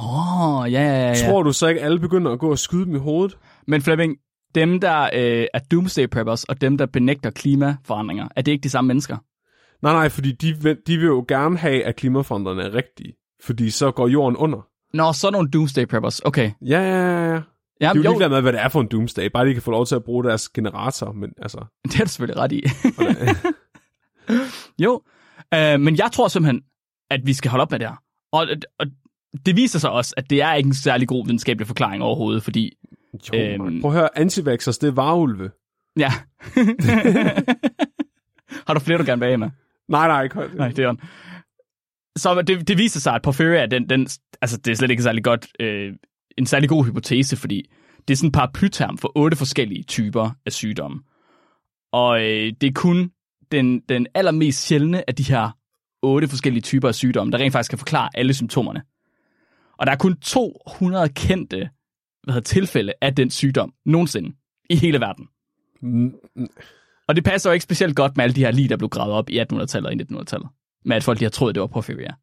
Åh, oh, ja, ja, ja. Tror du så ikke, alle begynder at gå og skyde dem i hovedet? Men Flemming, dem, der øh, er doomsday preppers, og dem, der benægter klimaforandringer, er det ikke de samme mennesker? Nej, nej, fordi de, vil- de vil jo gerne have, at klimaforandringerne er rigtige. Fordi så går jorden under. Nå, så er nogle doomsday preppers. Okay. Ja, ja, ja, ja. De Ja, er jo ligeglade med, hvad det er for en doomsday. Bare de kan få lov til at bruge deres generator. Men altså... det er du selvfølgelig ret i. jo, øh, men jeg tror simpelthen, at vi skal holde op med det her. Og, og det viser sig også, at det er ikke en særlig god videnskabelig forklaring overhovedet, fordi... Jo, Øhm. Prøv at høre, antivaxxers, det er varulve. Ja. Har du flere, du gerne vil af med? Nej, nej, ikke Nej, det er on. Så det, det viser sig, at porphyria, den, den, altså det er slet ikke særlig godt, øh, en særlig god hypotese, fordi det er sådan en paraplyterm for otte forskellige typer af sygdomme. Og øh, det er kun den, den allermest sjældne af de her otte forskellige typer af sygdomme, der rent faktisk kan forklare alle symptomerne. Og der er kun 200 kendte hvad hedder, tilfælde af den sygdom nogensinde i hele verden. Mm, mm. Og det passer jo ikke specielt godt med alle de her lige, der blev gravet op i 1800-tallet og i 1900-tallet. Med at folk de har troet, det var porphyria.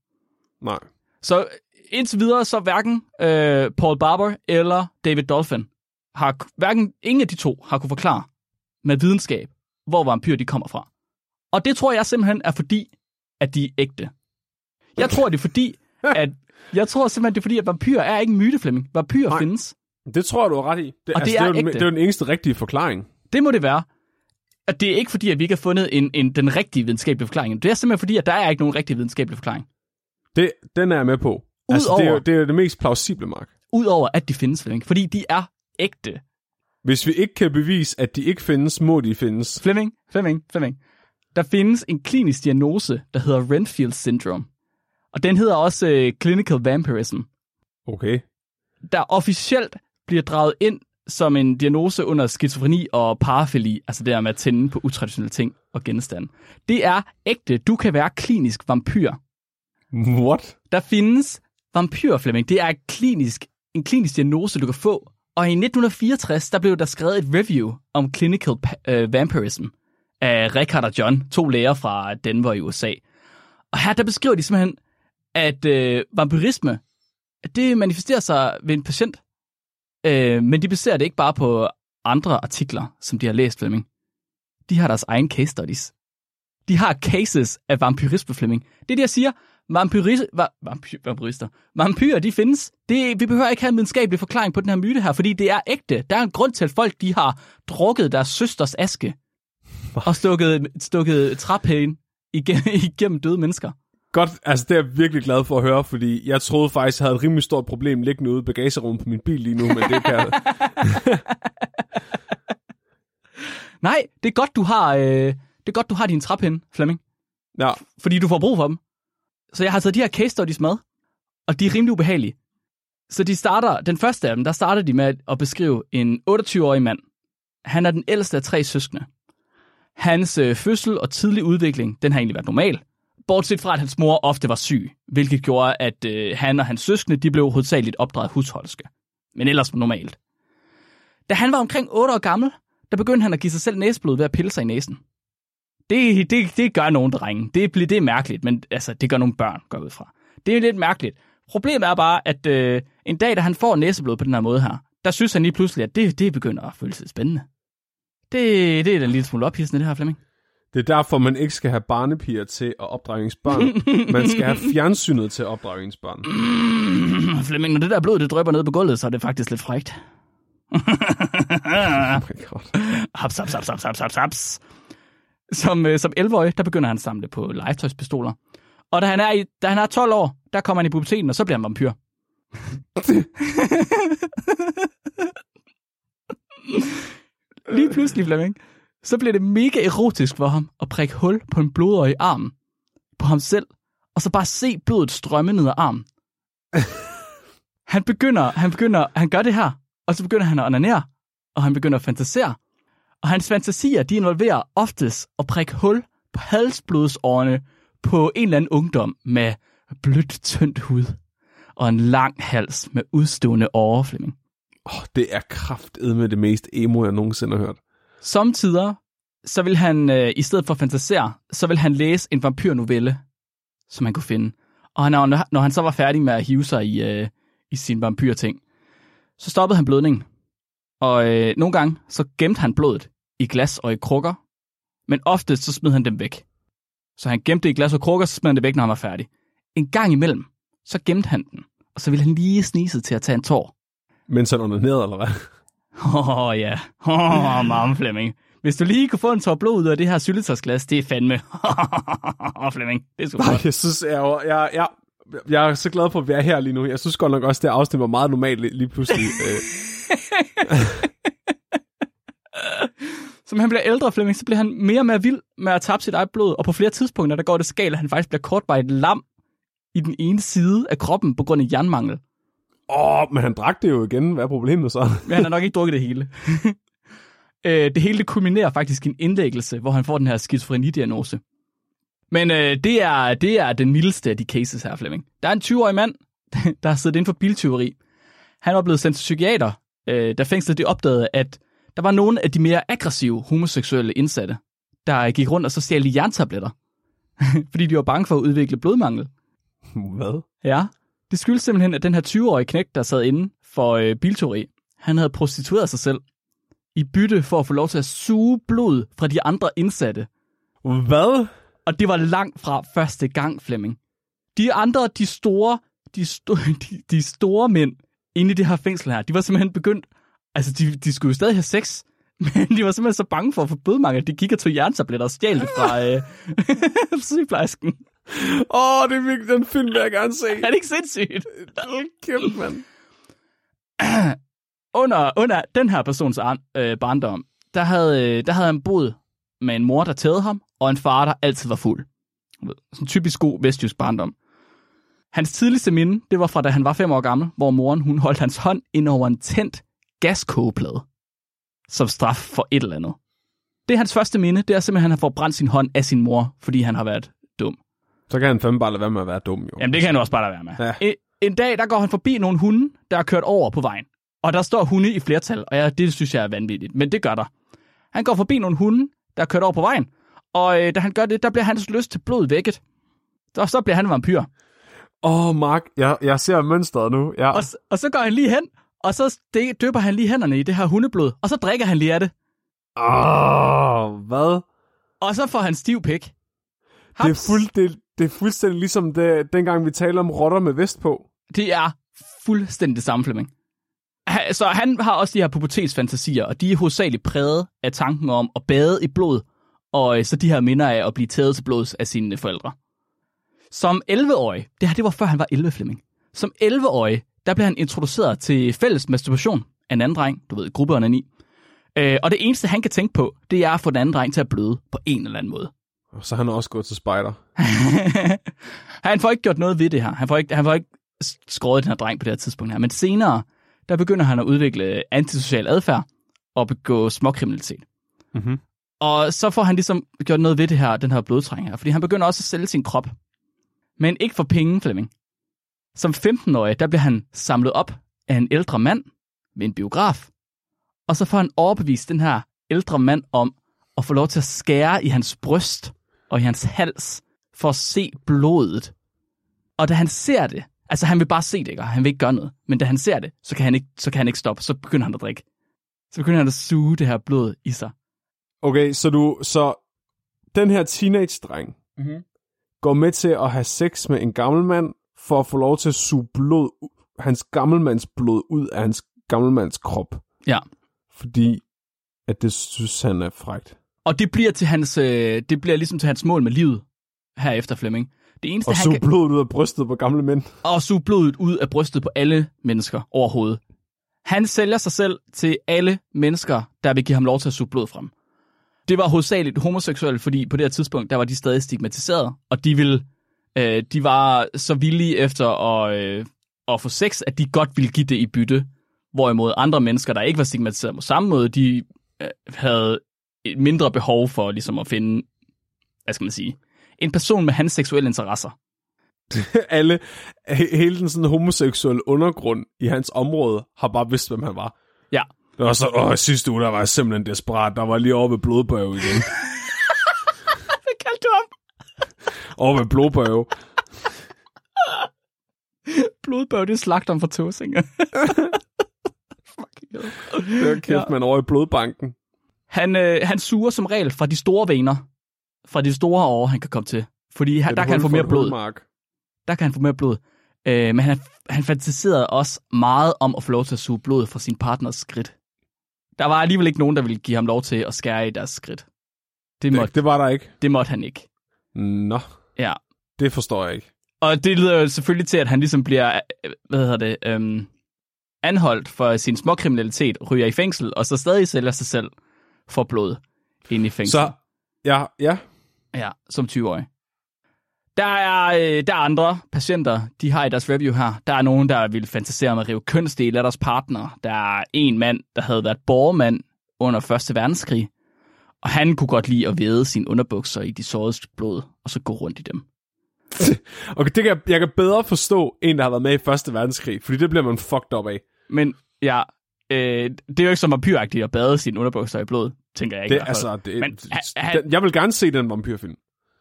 Nej. Så indtil videre, så hverken øh, Paul Barber eller David Dolphin har, hverken ingen af de to har kunne forklare med videnskab, hvor vampyrer de kommer fra. Og det tror jeg simpelthen er fordi, at de er ægte. Jeg tror, det er fordi, at jeg tror simpelthen, det er fordi, at vampyrer er ikke en myte, Flemming. Vampyrer Nej. findes. Det tror jeg, du har ret i. Det, Og det altså, er det, er jo, den- det er jo den eneste rigtige forklaring. Det må det være. Og det er ikke fordi, at vi ikke har fundet en, en, den rigtige videnskabelige forklaring. Det er simpelthen fordi, at der er ikke nogen rigtig videnskabelig forklaring. Det, den er jeg med på. Altså, det, er jo, Udover- det er jo det mest plausible, Mark. Udover at de findes, Flemming. Fordi de er ægte. Hvis vi ikke kan bevise, at de ikke findes, må de findes. Flemming, Flemming, Flemming. Der findes en klinisk diagnose, der hedder Renfield syndrome. Og den hedder også øh, clinical vampirism, Okay. der officielt bliver draget ind som en diagnose under skizofreni og parafili, altså det her med at tænde på utraditionelle ting og genstande. Det er ægte. Du kan være klinisk vampyr. What? Der findes vampyr, Flemming. Det er et klinisk, en klinisk diagnose, du kan få. Og i 1964, der blev der skrevet et review om clinical uh, vampirism af Richard og John, to læger fra Denver i USA. Og her der beskriver de simpelthen, at øh, vampyrisme, det manifesterer sig ved en patient, øh, men de baserer det ikke bare på andre artikler, som de har læst, Flemming. De har deres egen case studies. De har cases af vampyrisme, Flemming. Det, de siger, vampyris, va, vampyr, vampyrister. Vampyrer, de findes. Det, vi behøver ikke have en videnskabelig forklaring på den her myte her, fordi det er ægte. Der er en grund til, at folk de har drukket deres søsters aske og stukket, stukket træpæne igennem, igennem døde mennesker. Godt, altså det er jeg virkelig glad for at høre, fordi jeg troede faktisk, jeg havde et rimelig stort problem liggende ude i bagagerummet på min bil lige nu, men det kan jeg... Nej, det er godt, du har, øh, det er godt, du har din træpinde, Flemming. Ja, fordi du får brug for dem. Så jeg har taget de her case studies med, og de er rimelig ubehagelige. Så de starter, den første af dem, der starter de med at beskrive en 28-årig mand. Han er den ældste af tre søskende. Hans øh, fødsel og tidlig udvikling, den har egentlig været normal. Bortset fra, at hans mor ofte var syg, hvilket gjorde, at øh, han og hans søskende, de blev hovedsageligt opdraget husholdske. Men ellers normalt. Da han var omkring 8 år gammel, der begyndte han at give sig selv næseblod ved at pille sig i næsen. Det, det, det gør nogle drenge. Det, det er mærkeligt, men altså, det gør nogle børn, går ud fra. Det er lidt mærkeligt. Problemet er bare, at øh, en dag, da han får næseblod på den her måde her, der synes han lige pludselig, at det, det begynder at føles lidt spændende. Det, det er da en lille smule ophidsende, det her, Flemming det er derfor, man ikke skal have barnepiger til at opdrage ens børn. Man skal have fjernsynet til at opdrage ens børn. Mm, Flemming, når det der blod, det drypper ned på gulvet, så er det faktisk lidt frægt. Oh haps, haps, haps, haps, haps, haps. Som, øh, som 11-årig, der begynder han at samle på legetøjspistoler. Og da han, er i, da han er 12 år, der kommer han i puberteten, og så bliver han vampyr. Lige pludselig, Flemming, så bliver det mega erotisk for ham at prikke hul på en blodøje i armen på ham selv, og så bare se blodet strømme ned ad armen. han begynder, han begynder, han gør det her, og så begynder han at onanere, og han begynder at fantasere. Og hans fantasier, de involverer oftest at prikke hul på halsblodsårene på en eller anden ungdom med blødt, tyndt hud og en lang hals med udstående overflemming. Oh, det er kraftet med det mest emo, jeg nogensinde har hørt. Samtidig, så vil han, øh, i stedet for at fantasere, så vil han læse en vampyrnovelle, som han kunne finde. Og når, når han så var færdig med at hive sig i, øh, i sin vampyrting, så stoppede han blødningen. Og øh, nogle gange, så gemte han blodet i glas og i krukker, men ofte så smed han dem væk. Så han gemte det i glas og krukker, så smed han det væk, når han var færdig. En gang imellem, så gemte han den, og så ville han lige snise til at tage en tår. Mens han ned, eller hvad? Åh oh, ja, åh, oh, mam Flemming. Hvis du lige kunne få en tår blod ud af det her syltetøjsglas, det er fandme. Åh, Flemming, det er sgu Nej, jeg synes, jeg, jeg, jeg, jeg er så glad for, at er her lige nu. Jeg synes godt nok også, det afsnit var meget normalt lige pludselig. Øh. Som han bliver ældre, Flemming, så bliver han mere og mere vild med at tabe sit eget blod, og på flere tidspunkter, der går det skalt, at han faktisk bliver kortvarigt lam i den ene side af kroppen på grund af jernmangel. Åh, oh, men han drak det jo igen. Hvad er problemet så? Men han har nok ikke drukket det hele. øh, det hele det kulminerer faktisk i en indlæggelse, hvor han får den her skizofreni-diagnose. Men øh, det, er, det er den mildeste af de cases her, Flemming. Der er en 20-årig mand, der har siddet inden for biltyveri. Han var blevet sendt til psykiater, øh, da fængslet det opdagede, at der var nogle af de mere aggressive homoseksuelle indsatte, der gik rundt og så stjal jerntabletter, fordi de var bange for at udvikle blodmangel. Hvad? Ja, det skyldes simpelthen, at den her 20-årige knæk, der sad inde for øh, bilteori, han havde prostitueret sig selv i bytte for at få lov til at suge blod fra de andre indsatte. Hvad? Og det var langt fra første gang, Flemming. De andre, de store, de, sto- de, de store mænd inde i det her fængsel her, de var simpelthen begyndt, altså de, de skulle jo stadig have sex, men de var simpelthen så bange for at få bødmangel, at de kigger til jerntabletter og stjal det fra øh, sygeplejersken. Åh, oh, det er virkelig den film, jeg gerne se. Er det ikke sindssygt? Hold kæft, mand. under, under den her persons øh, barndom, der havde, øh, der havde han boet med en mor, der tædede ham, og en far, der altid var fuld. Sådan en typisk god vestjysk barndom. Hans tidligste minde, det var fra da han var fem år gammel, hvor moren hun holdt hans hånd ind over en tændt gaskogeplade som straf for et eller andet. Det er hans første minde, det er simpelthen, at han får brændt sin hånd af sin mor, fordi han har været dum. Så kan han fandme bare lade være med at være dum, jo. Jamen, det kan han også bare lade være med. Ja. En, en dag, der går han forbi nogle hunde, der er kørt over på vejen. Og der står hunde i flertal, og ja, det synes jeg er vanvittigt, men det gør der. Han går forbi nogle hunde, der er kørt over på vejen, og øh, da han gør det, der bliver hans lyst til blod vækket. Og så bliver han vampyr. Åh, oh, Mark, jeg, jeg ser mønstret nu. Ja. Og, og så går han lige hen, og så døber han lige hænderne i det her hundeblod, og så drikker han lige af det. Åh, oh, hvad? Og så får han stiv pik. Det er, fuld, det, det er fuldstændig ligesom det, dengang, vi taler om rotter med vest på. Det er fuldstændig det samme, Flemming. Så han har også de her pubertetsfantasier, og de er hovedsageligt præget af tanken om at bade i blod, og øh, så de her minder af at blive taget til blods af sine forældre. Som 11-årig, det her det var før han var 11, Flemming. Som 11-årig, der blev han introduceret til fælles masturbation af en anden dreng, du ved, gruppeånden i. Øh, og det eneste, han kan tænke på, det er at få den anden dreng til at bløde på en eller anden måde. Så han har også gået til spejder. han får ikke gjort noget ved det her. Han får ikke, han får ikke skåret den her dreng på det her tidspunkt her. Men senere, der begynder han at udvikle antisocial adfærd og begå småkriminalitet. Mm-hmm. Og så får han ligesom gjort noget ved det her, den her blodtræng her, fordi han begynder også at sælge sin krop. Men ikke for penge, Flemming. Som 15-årig, der bliver han samlet op af en ældre mand ved en biograf, og så får han overbevist den her ældre mand om at få lov til at skære i hans bryst og i hans hals for at se blodet. Og da han ser det, altså han vil bare se det, ikke? han vil ikke gøre noget, men da han ser det, så kan han ikke, så kan han ikke stoppe, så begynder han at drikke. Så begynder han at suge det her blod i sig. Okay, så du, så den her teenage-dreng mm-hmm. går med til at have sex med en gammel mand, for at få lov til at suge blod, hans gammelmands blod ud af hans gammelmands krop. Ja. Fordi, at det synes han er frægt. Og det bliver, til hans, øh, det bliver ligesom til hans mål med livet, her efter Flemming. Det eneste, Og suge kan... blodet ud af brystet på gamle mænd. Og suge blodet ud af brystet på alle mennesker overhovedet. Han sælger sig selv til alle mennesker, der vil give ham lov til at suge blod frem. Det var hovedsageligt homoseksuelle, fordi på det her tidspunkt, der var de stadig stigmatiseret, og de ville, øh, de var så villige efter at, øh, at få sex, at de godt ville give det i bytte. Hvorimod andre mennesker, der ikke var stigmatiseret på samme måde, de øh, havde et mindre behov for ligesom at finde, hvad skal man sige, en person med hans seksuelle interesser. Alle, he- hele den sådan homoseksuelle undergrund i hans område har bare vidst, hvem han var. Ja, Det var så, åh, sidste uge, der var jeg simpelthen desperat. Der var lige over ved blodbørge igen. hvad kaldte du ham? over ved blodbørge. Blodbørg, det er slagteren fra Tåsinge. Fucking. Det var kæft, ja. man over i blodbanken. Han, øh, han suger som regel fra de store vener. Fra de store år, han kan komme til. Fordi han, der kan han få mere blod. hulmark. Der kan han få mere blod. Øh, men han, han fantaserede også meget om at få lov til at suge blod fra sin partners skridt. Der var alligevel ikke nogen, der ville give ham lov til at skære i deres skridt. Det måtte, Det, det var der ikke. det måtte han ikke. Nå, Ja. det forstår jeg ikke. Og det leder jo selvfølgelig til, at han ligesom bliver, øh, hvad hedder det, øhm, anholdt for sin småkriminalitet, ryger i fængsel, og så stadig sælger sig selv for blod ind i fængsel. Så, ja, ja. Ja, som 20-årig. Der er, øh, der er andre patienter, de har i deres review her. Der er nogen, der vil fantasere om at rive kønsdele af deres partner. Der er en mand, der havde været borgermand under 1. verdenskrig, og han kunne godt lide at væde sine underbukser i de såredes blod, og så gå rundt i dem. Okay, det kan, jeg- jeg kan bedre forstå en, der har været med i Første Verdenskrig, fordi det bliver man fucked up af. Men ja, øh, det er jo ikke så vampyragtigt at bade sine underbukser i blod, tænker jeg ikke. Det, altså, det, Men han- den, jeg vil gerne se den vampyrfilm.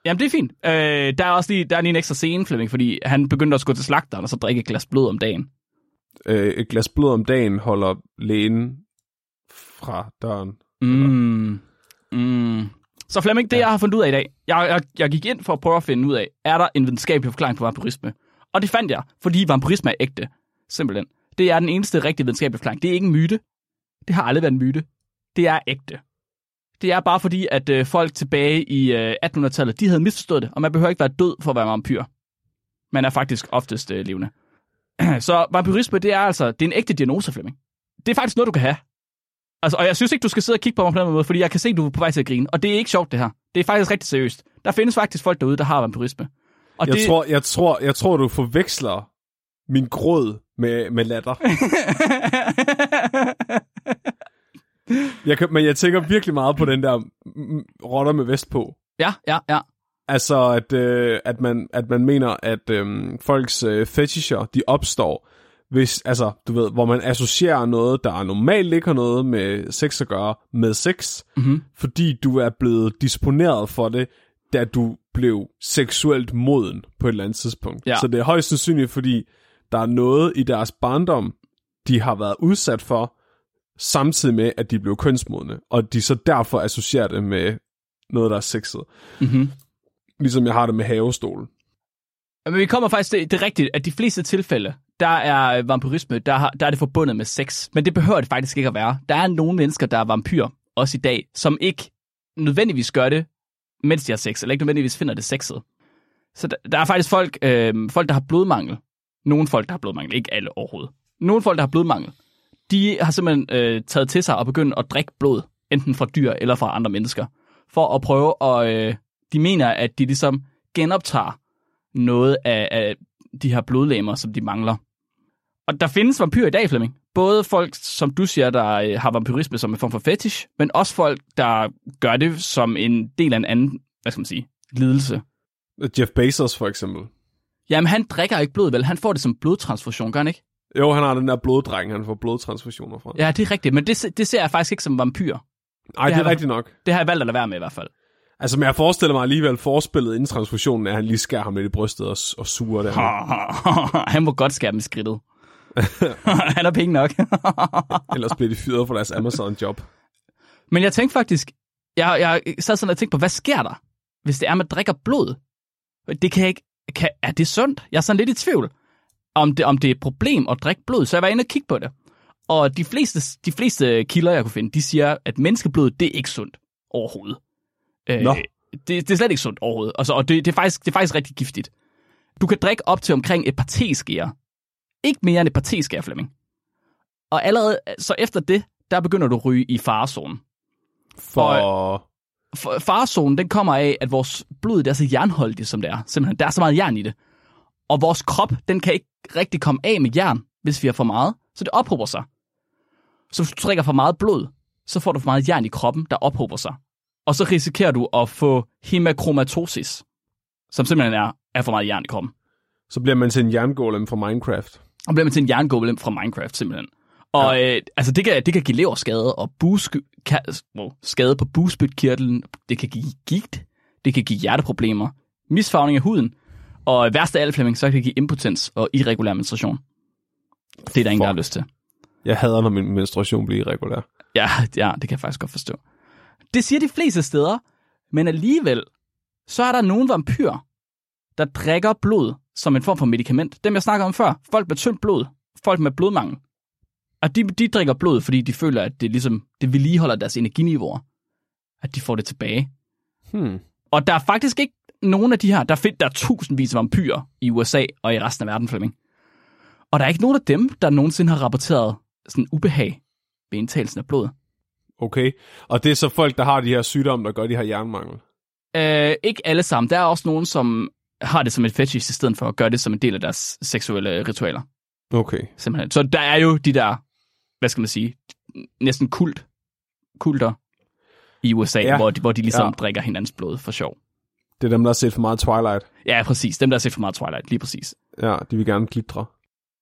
Jamen, det er fint. Øh, der er også lige, der er lige en ekstra scene, Flemming, fordi han begyndte at gå til slagteren og så drikke et glas blod om dagen. Øh, et glas blod om dagen holder lægen fra døren. Mm. Mm. Så Flemming, det ja. jeg har fundet ud af i dag, jeg, jeg, jeg gik ind for at prøve at finde ud af, er der en videnskabelig forklaring på vampyrisme? Og det fandt jeg, fordi vampyrisme er ægte. Simpelthen. Det er den eneste rigtige videnskabelige forklaring. Det er ikke en myte. Det har aldrig været en myte. Det er ægte. Det er bare fordi, at øh, folk tilbage i øh, 1800-tallet, de havde misforstået det, og man behøver ikke være død for at være vampyr. Man er faktisk oftest øh, levende. Så vampyrisme, det er altså, det er en ægte diagnose, Flemming. Det er faktisk noget, du kan have. Altså, og jeg synes ikke, du skal sidde og kigge på mig på den måde, fordi jeg kan se, at du er på vej til at grine. Og det er ikke sjovt, det her. Det er faktisk rigtig seriøst. Der findes faktisk folk derude, der har vampyrisme. Og Jeg, det... tror, jeg, tror, jeg tror, du forveksler min gråd med, med latter. Jeg kan, men jeg tænker virkelig meget på den der mm, rotter med vest på. ja, ja, ja. Altså, at, øh, at, man, at man mener, at øh, folks øh, fetischer, de opstår, hvis, altså, du ved, hvor man associerer noget, der normalt ikke har noget med sex at gøre, med sex, Mhm. fordi du er blevet disponeret for det, da du blev seksuelt moden på et eller andet tidspunkt. Ja. Så det er højst sandsynligt, fordi der er noget i deres barndom, de har været udsat for, samtidig med, at de blev kønsmodne, og de så derfor associerer det med noget, der er sexet. Mm-hmm. Ligesom jeg har det med havestol. Men vi kommer faktisk til, det er rigtigt, at de fleste tilfælde, der er vampyrisme, der, har, der er det forbundet med sex. Men det behøver det faktisk ikke at være. Der er nogle mennesker, der er vampyr, også i dag, som ikke nødvendigvis gør det, mens de har sex, eller ikke nødvendigvis finder det sexet. Så der, der er faktisk folk, øh, folk, der har blodmangel. Nogle folk, der har blodmangel, ikke alle overhovedet. Nogle folk, der har blodmangel, de har simpelthen øh, taget til sig og begyndt at drikke blod, enten fra dyr eller fra andre mennesker, for at prøve at... Øh, de mener, at de ligesom genoptager noget af, af de her blodlemmer, som de mangler. Og der findes vampyrer i dag, Flemming. Både folk, som du siger, der øh, har vampyrisme som en form for fetish, men også folk, der gør det som en del af en anden, hvad skal man sige, lidelse. Jeff Bezos for eksempel. Jamen, han drikker ikke blod, vel? Han får det som blodtransfusion, gør han ikke? Jo, han har den der bloddreng, han får blodtransfusioner fra. Ja, det er rigtigt, men det, det ser jeg faktisk ikke som vampyr. Ej, det har er rigtigt nok. Det har jeg valgt at lade være med i hvert fald. Altså, men jeg forestiller mig alligevel forspillet inden transfusionen, at han lige skærer ham lidt i brystet og, og suger det. han må godt skære dem i skridtet. han har penge nok. Ellers bliver de fyret for deres Amazon-job. Men jeg tænkte faktisk, jeg, jeg sad sådan og tænkte på, hvad sker der, hvis det er, man drikker blod? Det kan jeg ikke, kan, er det sundt? Jeg er sådan lidt i tvivl, om det, om det er et problem at drikke blod, så jeg var inde og kigge på det. Og de fleste, de fleste kilder, jeg kunne finde, de siger, at menneskeblod, det er ikke sundt overhovedet. Øh, Nå. det, det er slet ikke sundt overhovedet. Altså, og det, det, er faktisk, det er faktisk rigtig giftigt. Du kan drikke op til omkring et par teskeer. Ikke mere end et par teskeer, Flemming. Og allerede så efter det, der begynder du at ryge i farezonen. For... For- Farezonen, den kommer af, at vores blod det er så jernholdigt, som det er. Simpelthen, der er så meget jern i det. Og vores krop, den kan ikke rigtig komme af med jern, hvis vi har for meget. Så det ophober sig. Så hvis du drikker for meget blod, så får du for meget jern i kroppen, der ophober sig. Og så risikerer du at få hemakromatosis, som simpelthen er, er for meget jern i kroppen. Så bliver man til en jerngolem fra Minecraft. Og bliver man til en jerngolem fra Minecraft, simpelthen. Og ja. øh, altså, det kan, det kan give leverskade og busk, ka, well, skade på bugspytkirtlen. Det kan give gigt. Det kan give hjerteproblemer. Misfarvning af huden. Og værst af alt, Flemming, så kan det give impotens og irregulær menstruation. Det er der ingen, der har lyst til. Jeg hader, når min menstruation bliver irregulær. Ja, ja, det kan jeg faktisk godt forstå. Det siger de fleste steder, men alligevel, så er der nogle vampyrer, der drikker blod som en form for medicament. Dem, jeg snakker om før. Folk med tyndt blod. Folk med blodmangel. Og de, de drikker blod, fordi de føler, at det ligesom, det vedligeholder deres energiniveauer. At de får det tilbage. Hmm. Og der er faktisk ikke nogen af de her, der, find, der er tusindvis af vampyrer i USA og i resten af verden, Flemming. Og der er ikke nogen af dem, der nogensinde har rapporteret sådan ubehag ved indtagelsen af blod. Okay. Og det er så folk, der har de her sygdomme, der gør, de har jernmangel. Øh, ikke alle sammen. Der er også nogen, som har det som et fetish, i stedet for at gøre det som en del af deres seksuelle ritualer. Okay. Simpelthen. Så der er jo de der, hvad skal man sige, næsten kult, kulter i USA, Ja. hvor, de, hvor de ligesom Ja. ja. drikker hinandens blod for sjov. Det er dem, der har set for meget Twilight. Ja, præcis. Dem, der har set for meget Twilight, lige præcis. Ja, de vil gerne glitre.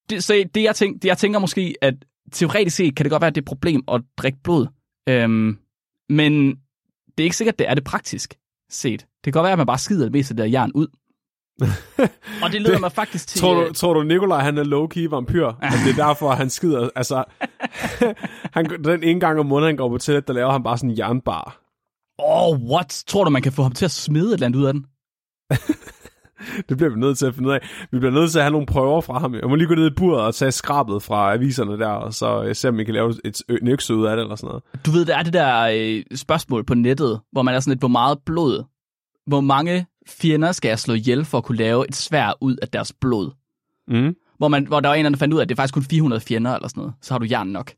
Det, så det jeg, tænker, det, jeg tænker måske, at teoretisk set kan det godt være, at det er et problem at drikke blod. Øhm, men det er ikke sikkert, det er det praktisk set. Det kan godt være, at man bare skider det meste af det der jern ud. Og det leder Det- mig faktisk til... Tror øh, du, tror du Nikolaj, han er low-key vampyr? At det er derfor, han skider... Altså, han, den ene gang om måneden, han går på toilet, der laver han bare sådan en jernbar. Åh, oh, what? Tror du, man kan få ham til at smide et eller andet ud af den? Det bliver vi nødt til at finde ud af. Vi bliver nødt til at have nogle prøver fra ham. Jeg må lige gå ned i buret og tage skrabet fra aviserne der, og så øh, se, om vi kan lave et en økse ud af det, eller sådan noget. Du ved, der er det der øh, spørgsmål på nettet, hvor man er sådan lidt, hvor meget blod, hvor mange fjender skal jeg slå ihjel for at kunne lave et svær ud af deres blod? Mm. Hvor, man, hvor der var en, der fandt ud af, at det er faktisk kun 400 fjender eller sådan noget. Så har du jern nok.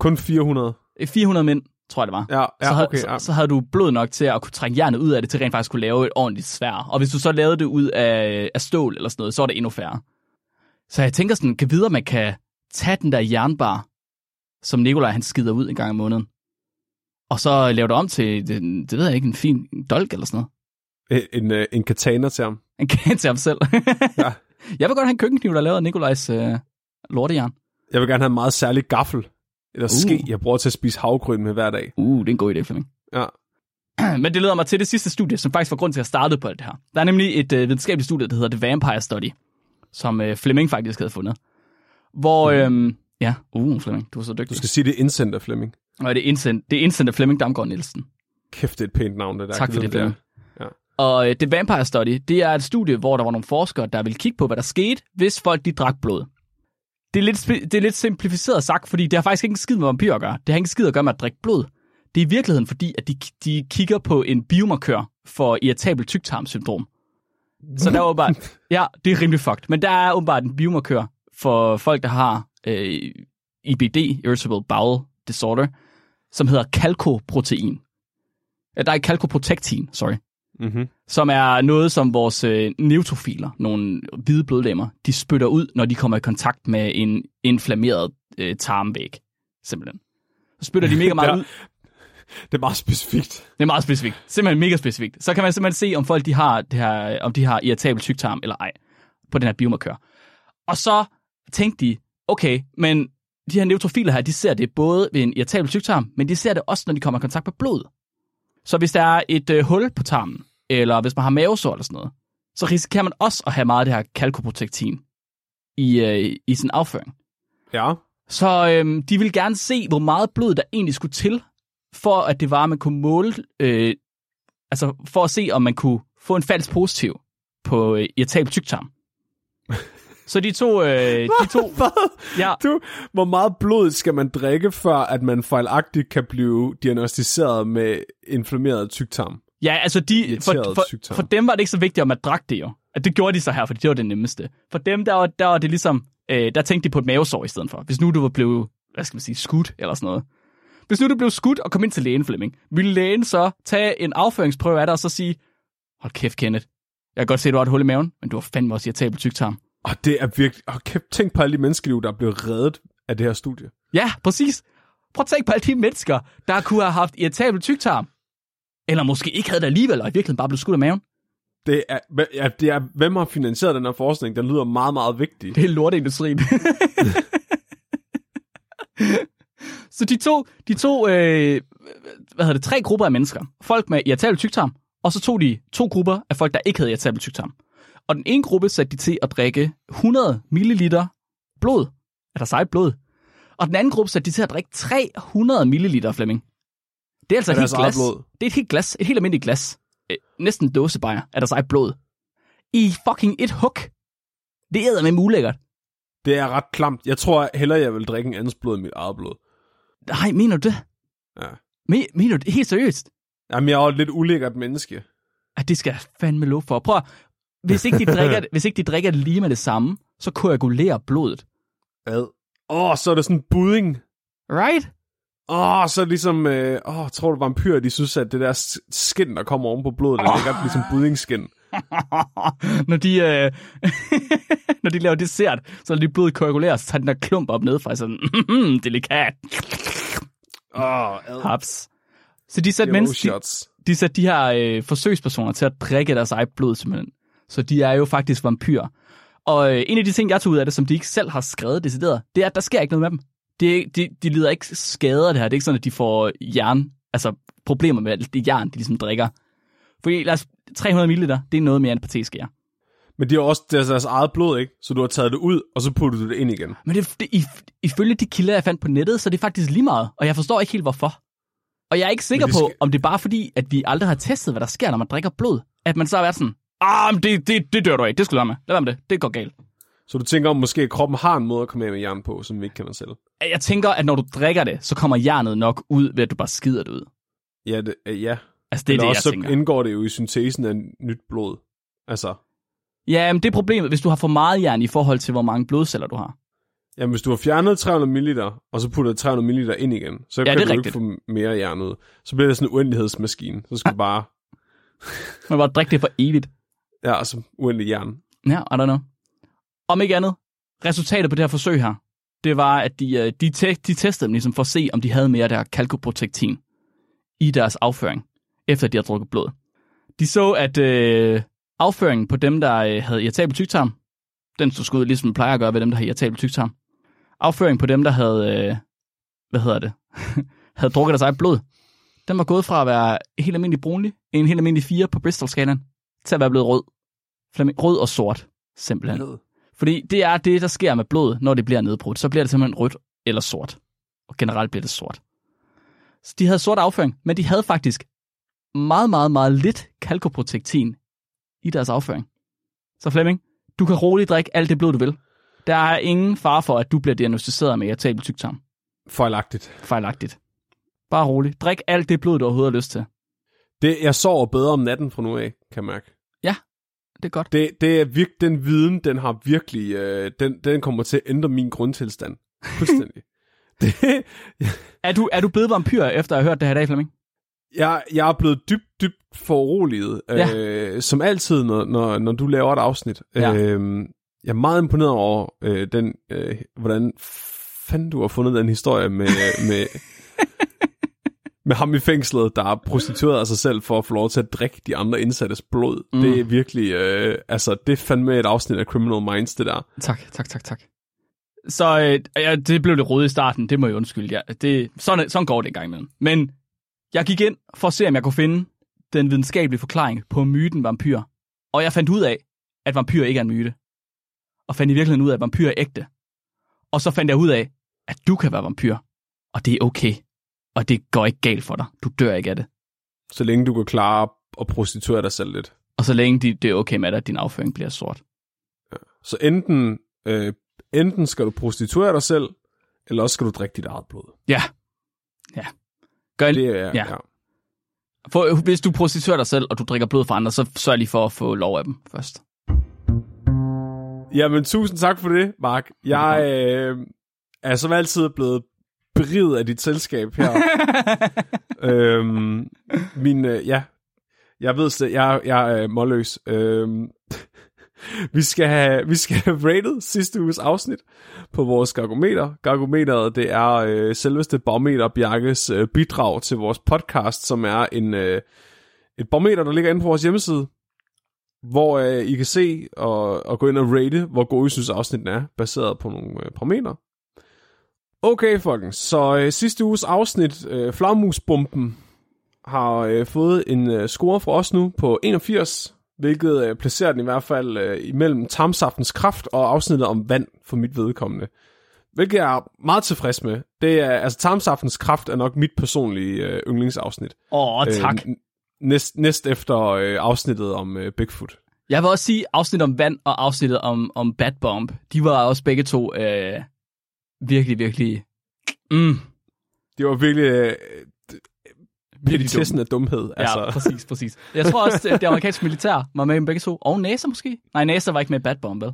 Kun 400. Øh, 400 mænd, tror jeg det var. Ja, så, ja havde, okay. Ja. så, så havde du blod nok til at kunne trække jernet ud af det, til rent faktisk kunne lave et ordentligt svær. Og hvis du så lavede det ud af, af stål eller sådan noget, så var det endnu færre. Så jeg tænker sådan, kan videre, man kan tage den der jernbar, som Nikolaj han skider ud en gang om måneden, og så lave det om til, det, det ved jeg ikke, en fin dolk eller sådan noget. En, en, øh, en katana til ham. En kan til ham selv. Ja. Jeg vil godt have en køkkenkniv, der er lavet af Nikolajs øh, lortejern. Jeg vil gerne have en meget særlig gaffel. Eller Uh. ske, jeg bruger til at spise havgryn med hver dag. Uh, det er en god idé, Flemming. Ja. Men det leder mig til det sidste studie, som faktisk var grund til at starte på alt det her. Der er nemlig et øh, videnskabeligt studie, der hedder The Vampire Study, som øh, Fleming faktisk havde fundet. Hvor, Mhm. øh, ja, uh, Flemming, du er så Du dygtig. skal sige, det er Incenter, Flemming. Og det er indsendt, det er indsendt af Flemming Damgaard Nielsen. Kæft, det er et pænt navn, det der. Tak for du det, Flemming. Og øh, The Vampire Study, det er et studie, hvor der var nogle forskere, der ville kigge på, hvad der skete, hvis folk de drak blod. Det er, lidt, det er lidt simplificeret sagt, fordi det har faktisk ikke en skid med vampyr at gøre. Det har ikke en skid at gøre med at drikke blod. Det er i virkeligheden fordi, at de, de kigger på en biomarkør for irritabel tyktarmsyndrom. Så der er åbenbart, ja, det er rimelig fucked, men der er åbenbart en biomarkør for folk, der har øh, IBD, Irritable Bowel Disorder, som hedder kalkoprotein. Ja, der er kalkoprotectin, sorry Mhm. som er noget, som vores øh, neutrofiler, nogle hvide blodlemmer, de spytter ud, når de kommer i kontakt med en inflammeret øh, tarmvæg, simpelthen. Så spytter de mega meget ud. Det er meget specifikt. Det er meget specifikt. Simpelthen mega specifikt. Så kan man simpelthen se, om folk de har, det her, om de har irritabel tyktarm eller ej, på den her biomarkør. Og så tænkte de, okay, men de her neutrofiler her, de ser det både ved en irritabel tyktarm, men de ser det også, når de kommer i kontakt med blod. Så hvis der er et øh, hul på tarmen, eller hvis man har mavesår eller sådan noget, så risikerer man også at have meget af det her kalkoprotectin i, øh, i sin afføring. Ja. Så øhm, de ville gerne se, hvor meget blod der egentlig skulle til, for at det var, at man kunne måle, øh, altså for at se, om man kunne få en falsk positiv på øh, irritabel tyktarm. Så de to, øh, de to, ja, Du, hvor meget blod skal man drikke, før at man fejlagtigt kan blive diagnostiseret med inflammeret tyktarm? Ja, altså de, for, for, for dem var det ikke så vigtigt, om man drak det jo. At det gjorde de så her, fordi det var det nemmeste. For dem, der var, der var det ligesom, øh, der tænkte de på et mavesår i stedet for. Hvis nu du var blevet, hvad skal man sige, skudt eller sådan noget. Hvis nu du blev skudt og kom ind til lægen, Flemming, ville lægen så tage en afføringsprøve af dig og så sige, hold kæft, Kenneth, jeg kan godt se, at du har et hul i maven, men du har fandme også irritabel tyktarm. Og det er virkelig... Oh, kæft, tænk på alle de menneskeliv, der er blevet reddet af det her studie. Ja, præcis. Prøv at tænke på alle de mennesker, der kunne have haft irritabel tyktarm. Eller måske ikke havde det alligevel, og i virkeligheden bare blev skudt af maven. Det er, ja, det er, hvem har finansieret den her forskning? Den lyder meget, meget vigtig. Det er lorteindustrien. så de to, de to øh, hvad hedder det, tre grupper af mennesker. Folk med irritabel tyktarm, og så tog de to grupper af folk, der ikke havde irritabel tyktarm. Og den ene gruppe satte de til at drikke 100 ml blod, af deres eget blod. Og den anden gruppe satte de til at drikke 300 ml Flemming. Det er altså helt glas. blod. Det er et helt glas, et helt almindeligt glas. Øh, næsten en dåsebajer af deres eget blod. I fucking et hug. Det æder med ulækkert. Det er ret klamt. Jeg tror hellere, jeg vil drikke en andens blod end mit eget blod. Nej, mener du det? Ja. Men, mener du det helt seriøst? Jamen, jeg er jo et lidt ulækkert menneske. At det skal jeg fandme lov for. Prøv at, hvis ikke, de drikker, hvis ikke de drikker det lige med det samme, så koagulerer blodet. Ad. Åh, oh, så er det sådan budding. Right? Åh, oh, så er ligesom... Øh, åh, tror du vampyrer, de synes, at det der skin, der kommer oven på blodet, det ligger ligesom buddingskin. når de, øh, når de laver dessert, så når de blodet koagulerer, så tager den der klump op nedefra, sådan, "Mhm, delikat, Åh, oh, haps. Så de satte, Yellow menneske, de, de satte de her øh, forsøgspersoner til at drikke deres eget blod, simpelthen. Så de er jo faktisk vampyrer. Og øh, en af de ting, jeg tog ud af det, som de ikke selv har skrevet decideret, det er, at der sker ikke noget med dem. De, de, de lider ikke skader det her. Det er ikke sådan, at de får jern, altså problemer med alt det jern, de ligesom drikker. Fordi lad os, 300 ml, det er noget mere end pateskære. Men de har også deres, deres eget blod, ikke? Så du har taget det ud, og så putter du det ind igen. Men det, det, if- ifølge de kilder, jeg fandt på nettet, så er det faktisk lige meget, og jeg forstår ikke helt hvorfor. Og jeg er ikke sikker Men på, det skal- om det er bare fordi, at vi aldrig har testet, hvad der sker, når man drikker blod. At man så har været sådan, ah, men det, det, det dør du af, det skal du med. Lad være med det, det går galt. Så du tænker om, måske at kroppen har en måde at komme af med jern på, som vi ikke kender selv. Jeg tænker, at når du drikker det, så kommer jernet nok ud, ved at du bare skider det ud. Ja, det, øh, ja. Altså, det er Eller det, også jeg så tænker. indgår det jo i syntesen af nyt blod. Altså, Ja, men det er problemet, hvis du har for meget jern i forhold til, hvor mange blodceller du har. jamen hvis du har fjernet 300 ml, og så putter 300 ml ind igen, så Ja, kan du rigtigt. ikke få mere jern ud. Så bliver det sådan en uendelighedsmaskine. Så skal du bare, Man bare drikke det for evigt. ja, altså uendelig jern. Ja, I don't know. Om ikke andet, resultatet på det her forsøg her, det var, at de, øh, de, te- de testede dem ligesom for at se, om de havde mere af der kalkoprotektin i deres afføring, efter de havde drukket blod. De så, at øh, afføringen på dem, der øh, havde irritabel tygtarm, den så skud ligesom plejer at gøre ved dem, der har irritabel tygtarm. Afføringen på dem, der havde, øh, hvad hedder det, havde drukket deres eget blod, den var gået fra at være helt almindelig brunlig, en helt almindelig 4 på Bristol-skalaen, til at være blevet rød. Flemming, rød og sort, simpelthen. Fordi det er det, der sker med blod, når det bliver nedbrudt. Så bliver det simpelthen rødt eller sort. Og generelt bliver det sort. Så de havde sort afføring, men de havde faktisk meget, meget, meget lidt kalkoprotektin i deres afføring. Så Flemming, du kan roligt drikke alt det blod, du vil. Der er ingen fare for, at du bliver diagnostiseret med irritabel tyktarm. Fejlagtigt. Fejlagtigt. Bare roligt. Drik alt det blod, du overhovedet har lyst til. Det, jeg sover bedre om natten fra nu af, kan jeg mærke. Det er godt. Det, det er virk, den viden, den har virkelig, øh, den, den kommer til at ændre min grundtilstand. Fuldstændig. det, Er du, er du blevet vampyr, efter at have hørt det her i dag, Flemming? jeg, jeg er blevet dybt, dybt foruroliget, Ja. øh, som altid, når, når, når du laver et afsnit. Ja. Øh, jeg er meget imponeret over øh, den, øh, hvordan fanden du har fundet den historie med, med, med ham i fængslet, der har prostitueret sig selv for at få lov til at drikke de andre indsattes blod. Mm. Mm. Det er virkelig, øh, altså det er fandme et afsnit af Criminal Minds, det der. Tak, tak, tak, tak. Så øh, ja, det blev lidt rødt i starten, det må jeg undskylde. Ja, det, sådan, sådan går det en gang imellem. Men jeg gik ind for at se, om jeg kunne finde den videnskabelige forklaring på myten vampyr. Og jeg fandt ud af, at vampyr ikke er en myte. Og fandt i virkeligheden ud af, at vampyr er ægte. Og så fandt jeg ud af, at du kan være vampyr. Og det er okay. Og det går ikke galt for dig. Du dør ikke af det. Så længe du kan klare at prostituere dig selv lidt. Og så længe de, det er okay med dig, at din afføring bliver sort. Så enten, øh, enten skal du prostituere dig selv, eller også skal du drikke dit eget blod. Ja. Ja. Gør, Det er, Ja. ja. ja. For, hvis du prostituerer dig selv, og du drikker blod fra andre, så sørg lige for at få lov af dem først. Jamen, tusind tak for det, Mark. Jeg øh, er som altid blevet beriget af dit selskab her. øhm, min, øh, ja, jeg ved det, jeg, jeg er målløs. Øhm, vi skal have, vi skal have rated sidste uges afsnit på vores gargometer. Gargometeret, det er øh, selveste Barometer Bjarkes øh, bidrag til vores podcast, som er en, øh, et barometer, der ligger inde på vores hjemmeside, hvor øh, I kan se og, og gå ind og rate, hvor gode I synes afsnitten er, baseret på nogle øh, parametre. Okay, folkens, så øh, sidste uges afsnit, øh, Flagmusbomben, har øh, fået en øh, score fra os nu på 81, hvilket øh, placerer den i hvert fald øh, imellem tarmsaftens kraft og afsnittet om vand for mit vedkommende. Hvilket jeg er meget tilfreds med. Det er, altså tarmsaftens kraft er nok mit personlige øh, yndlingsafsnit. Åh, tak. Øh, næst, næst efter øh, afsnittet om øh, Bigfoot. Jeg vil også sige, afsnittet om vand og afsnittet om, om Bad Bomb, de var også begge to øh, virkelig, virkelig... Mm, Det var virkelig øh, virkelig testen af dumhed. Ja, Altså. præcis, præcis. Jeg tror også, at det amerikanske militær var med i dem begge to. Og NASA måske? Nej, NASA var ikke med i Bad Bomb, vel?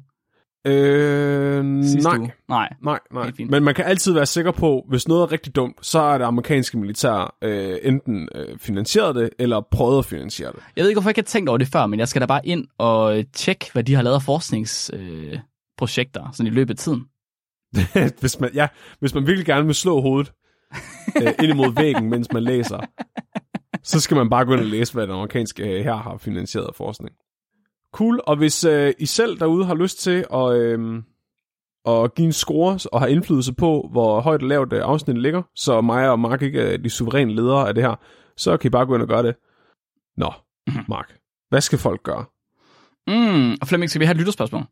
Øh, nej, uge. Nej. nej, nej. Men man kan altid være sikker på, hvis noget er rigtig dumt, så er det amerikanske militær øh, enten øh, finansieret det, eller prøvet at finansiere det. Jeg ved ikke, hvorfor jeg ikke har tænkt over det før, men jeg skal da bare ind og tjekke, hvad de har lavet af forskningsprojekter øh, projekter, sådan i løbet af tiden. hvis, man, ja, hvis man virkelig gerne vil slå hovedet øh, ind imod væggen, mens man læser, så skal man bare gå ind og læse, hvad den amerikanske her har finansieret forskning. Cool, og hvis øh, I selv derude har lyst til at, øh, at give en score og have indflydelse på, hvor højt og lavt øh, afsnittet ligger, så mig og Mark ikke er de suveræne ledere af det her, så kan I bare gå ind og gøre det. Nå, Mark, hvad skal folk gøre? Mm, og Flemming, skal vi have et lytterspørgsmål?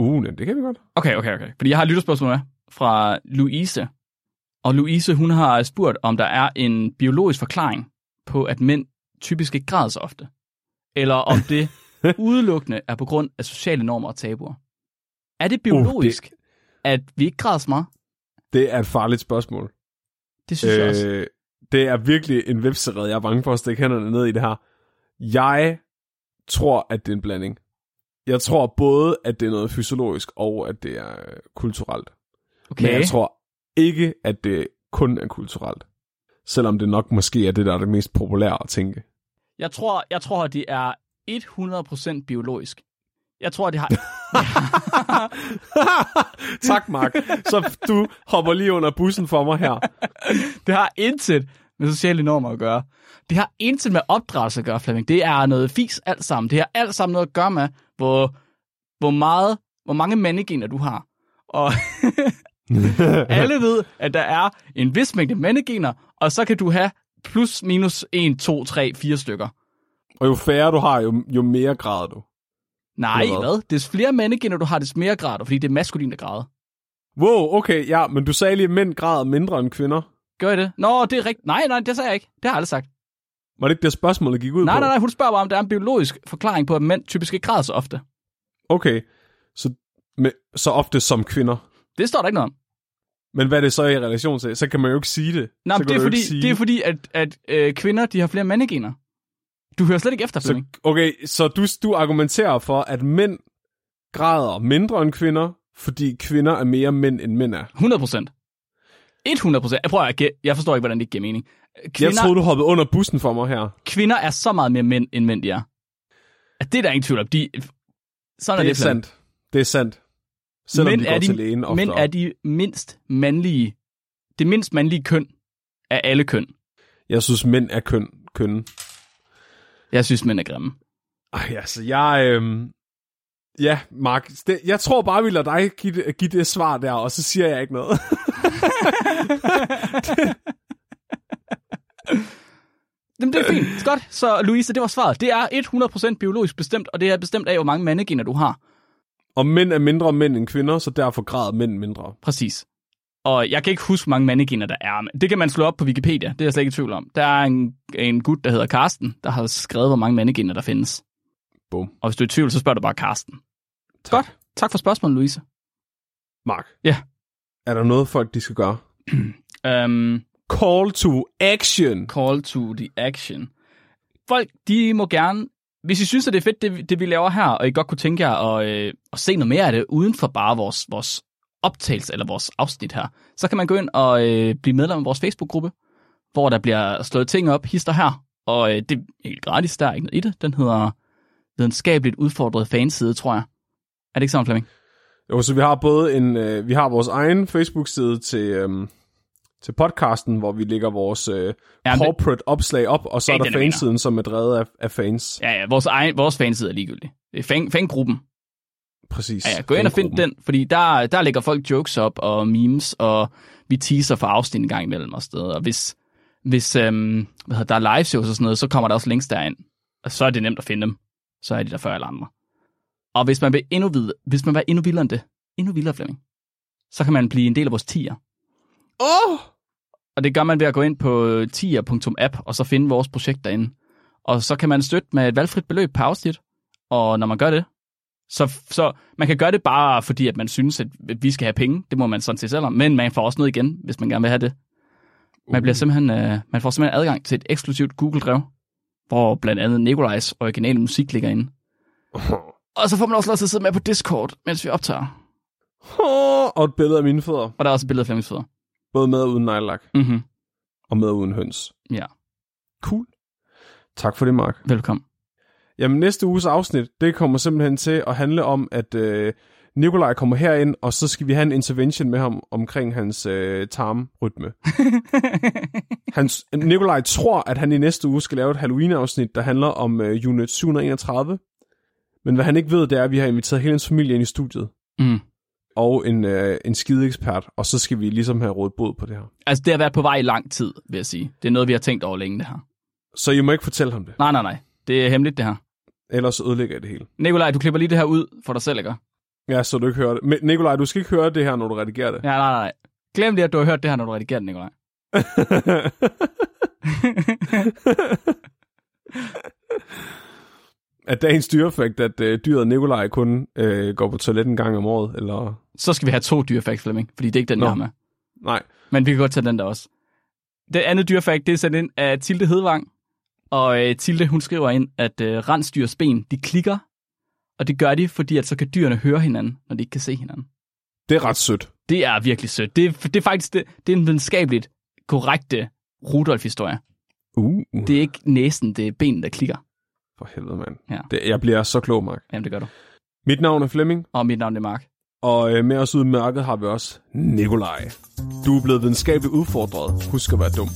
Uh, det kan vi godt. Okay, okay, okay. Fordi jeg har et lytterspørgsmål med fra Louise. Og Louise, hun har spurgt, om der er en biologisk forklaring på, at mænd typisk ikke græder så ofte. Eller om det udelukkende er på grund af sociale normer og tabuer. Er det biologisk, uh, det... at vi ikke græder så meget? Det er et farligt spørgsmål. Det synes øh... jeg også. Øh, det er virkelig en vipserede. Jeg er bange for at stikke hænderne ned i det her. Jeg tror, at det er en blanding. Jeg tror både, at det er noget fysiologisk, og at det er øh, kulturelt. Okay. Men jeg tror ikke, at det kun er kulturelt. Selvom det nok måske er det, der er det mest populære at tænke. Jeg tror, jeg tror, at det er 100% biologisk. Jeg tror, det har... tak, Mark. Så du hopper lige under bussen for mig her. det har intet med sociale normer at gøre. Det har intet med opdragelse at gøre, Flemming. Det er noget fis alt sammen. Det har alt sammen noget at gøre med, hvor, hvor, meget, hvor mange mandegener du har. Og alle ved, at der er en vis mængde mandegener, og så kan du have plus minus 1, 2, 3, 4 stykker. Og jo færre du har, jo, jo mere græder du. Nej, hvad? hvad? Des flere mandegener du har, des mere grader, fordi det er maskulin, der græder. Wow, okay, ja, men du sagde lige, at mænd græder mindre end kvinder. Gør jeg det? Nå, det er rigtigt. Nej, nej, det sagde jeg ikke. Det har jeg aldrig sagt. Var det ikke det spørgsmålet gik ud Nej, på? nej, nej, hun spørger bare, om der er en biologisk forklaring på, at mænd typisk ikke græder så ofte. Okay, så, med, så ofte som kvinder. Det står der ikke noget om. Men hvad er det så i relation til? Så kan man jo ikke sige det. Nej, men det er, fordi, ikke sige... det er fordi, at, at øh, kvinder de har flere mandegener. Du hører slet ikke efter, så. Okay, så du, du argumenterer for, at mænd græder mindre end kvinder, fordi kvinder er mere mænd, end mænd er. 100 procent. 100 procent. Jeg prøver at gæ- Jeg forstår ikke, hvordan det giver mening. Kvinder, Jeg troede, du hoppede under bussen for mig her. kvinder er så meget mere mænd, end mænd de er. At det er der ingen tvivl om. De, sådan Det er er det, Flemming. sandt. Det er sandt. Selvom Mænd de går er de- til lægen oftere. Mænd er de mindst mandlige, det mindst mandlige køn af alle køn. Jeg synes, mænd er køn, køn. Jeg synes, mænd er grimme. Ej, altså, jeg... Øhm... Ja, Mark, det, jeg tror bare, vi lader dig give det, give det svar der, og så siger jeg ikke noget. Jamen, det er fint. Godt. Så Louise, det var svaret. Det er 100% biologisk bestemt, og det er bestemt af, hvor mange mandegener du har. og mænd er mindre mænd end kvinder, så derfor græder mænd mindre. Præcis. Og jeg kan ikke huske, hvor mange mandegener der er. men Det kan man slå op på Wikipedia. Det er jeg slet ikke i tvivl om. Der er en, en gut, der hedder Karsten, der har skrevet, hvor mange mandegener der findes. Bum. Og hvis du er i tvivl, så spørger du bare Karsten. Tak. Godt. Tak for spørgsmålet, Louise. Mark. Ja. Er der noget, folk de skal gøre? Um, Call to action. call to the action. Folk, de må gerne hvis I synes, at det er fedt, det, det vi laver her, og I godt kunne tænke jer at, øh, at se noget mere af det, uden for bare vores, vores optagelse eller vores afsnit her, så kan man gå ind og øh, blive medlem af vores Facebook-gruppe, hvor der bliver slået ting op, hister her, og øh, det er helt gratis, der er ikke noget i det. Den hedder videnskabeligt udfordret fanside, tror jeg. Er det ikke sådan, Flemming? Jo, så vi har både en, øh, vi har vores egen Facebook-side til, øhm, til podcasten, hvor vi lægger vores øh, Ja, corporate opslag op, og så Ja, er der er fansiden, som er drevet af, af fans. Ja, ja, vores, egen, vores fanside er ligegyldig. Det er fan, fangruppen. Præcis. Ja, ja, gå ind og find den, fordi der, der lægger folk jokes op og memes, og vi teaser for afsnit en gang imellem og steder. Og hvis, hvis øhm, hvad hedder, der er live shows og sådan noget, så kommer der også links derind. Og så er det nemt at finde dem. Så er de der før alle andre. Og hvis man vil endnu vide, hvis man vil endnu vildere end det, endnu vildere, Flemming, så kan man blive en del af vores tier. Åh! Og det gør man ved at gå ind på tier.app, og så finde vores projekt derinde. Og så kan man støtte med et valgfrit beløb per afsnit. Og når man gør det, så, så man kan gøre det bare fordi, at man synes, at vi skal have penge. Det må man sådan set selv om. Men man får også noget igen, hvis man gerne vil have det. Man, bliver simpelthen, øh, man får simpelthen adgang til et eksklusivt Google-drev, hvor blandt andet Nikolajs originale musik ligger inde. Og så får man også lov til at sidde med på Discord, mens vi optager. og et billede af mine fødder. Og der er også et billede af Flemmings fødder. Både med og uden nejlak, Mm-hmm. og med og uden høns. Ja, Cool. Tak for det, Mark. velkommen. Jamen, næste uges afsnit, det kommer simpelthen til at handle om, at øh, Nikolaj kommer herind, og så skal vi have en intervention med ham omkring hans øh, tarmrytme. Hans, Nikolaj tror, at han i næste uge skal lave et Halloween-afsnit, der handler om øh, Unit 731. Men hvad han ikke ved, det er, at vi har inviteret hele hans familie ind i studiet. Mm. Og en, øh, en skide ekspert, og så skal vi ligesom have rådet bod på det her. Altså, det har været på vej i lang tid, vil jeg sige. Det er noget, vi har tænkt over længe, det her. Så I må ikke fortælle ham det, Nej, nej, nej. Det er hemmeligt, det her. ellers ødelægger jeg det hele. Nikolaj, du klipper lige det her ud for dig selv, ikke? Ja, så du ikke hører det. Men Nikolaj, du skal ikke høre det her, når du redigerer det. Ja, nej, nej. Glem lige, at du har hørt det her, når du redigerer det, Nikolaj. er dagens dyrefakt, at øh, dyret Nikolaj kun øh, går på toilet en gang om året, eller... Så skal vi have to dyrefacts, Flemming, fordi det er ikke den, Nå. jeg har med. Nej. Men vi kan godt tage den der også. Det andet dyrefakt, det er sendt ind af Tilde Hedvang. Og øh, Tilde, hun skriver ind, at øh, rensdyrs ben, de klikker. Og det gør de, fordi at så kan dyrene høre hinanden, når de ikke kan se hinanden. Det er ret sødt. Det er virkelig sødt. Det er, det er faktisk det, det er en videnskabeligt korrekte Rudolf-historie. Uh, Det er ikke næsen, det er benen, der klikker. For helvede, mand. Ja. Det, jeg bliver så klog, Mark. Jamen, det gør du. Mit navn er Flemming, Og mit navn er Mark. og øh, med os ude i mørket har vi også Nikolaj. Du er blevet videnskabeligt udfordret. Husk at være dum.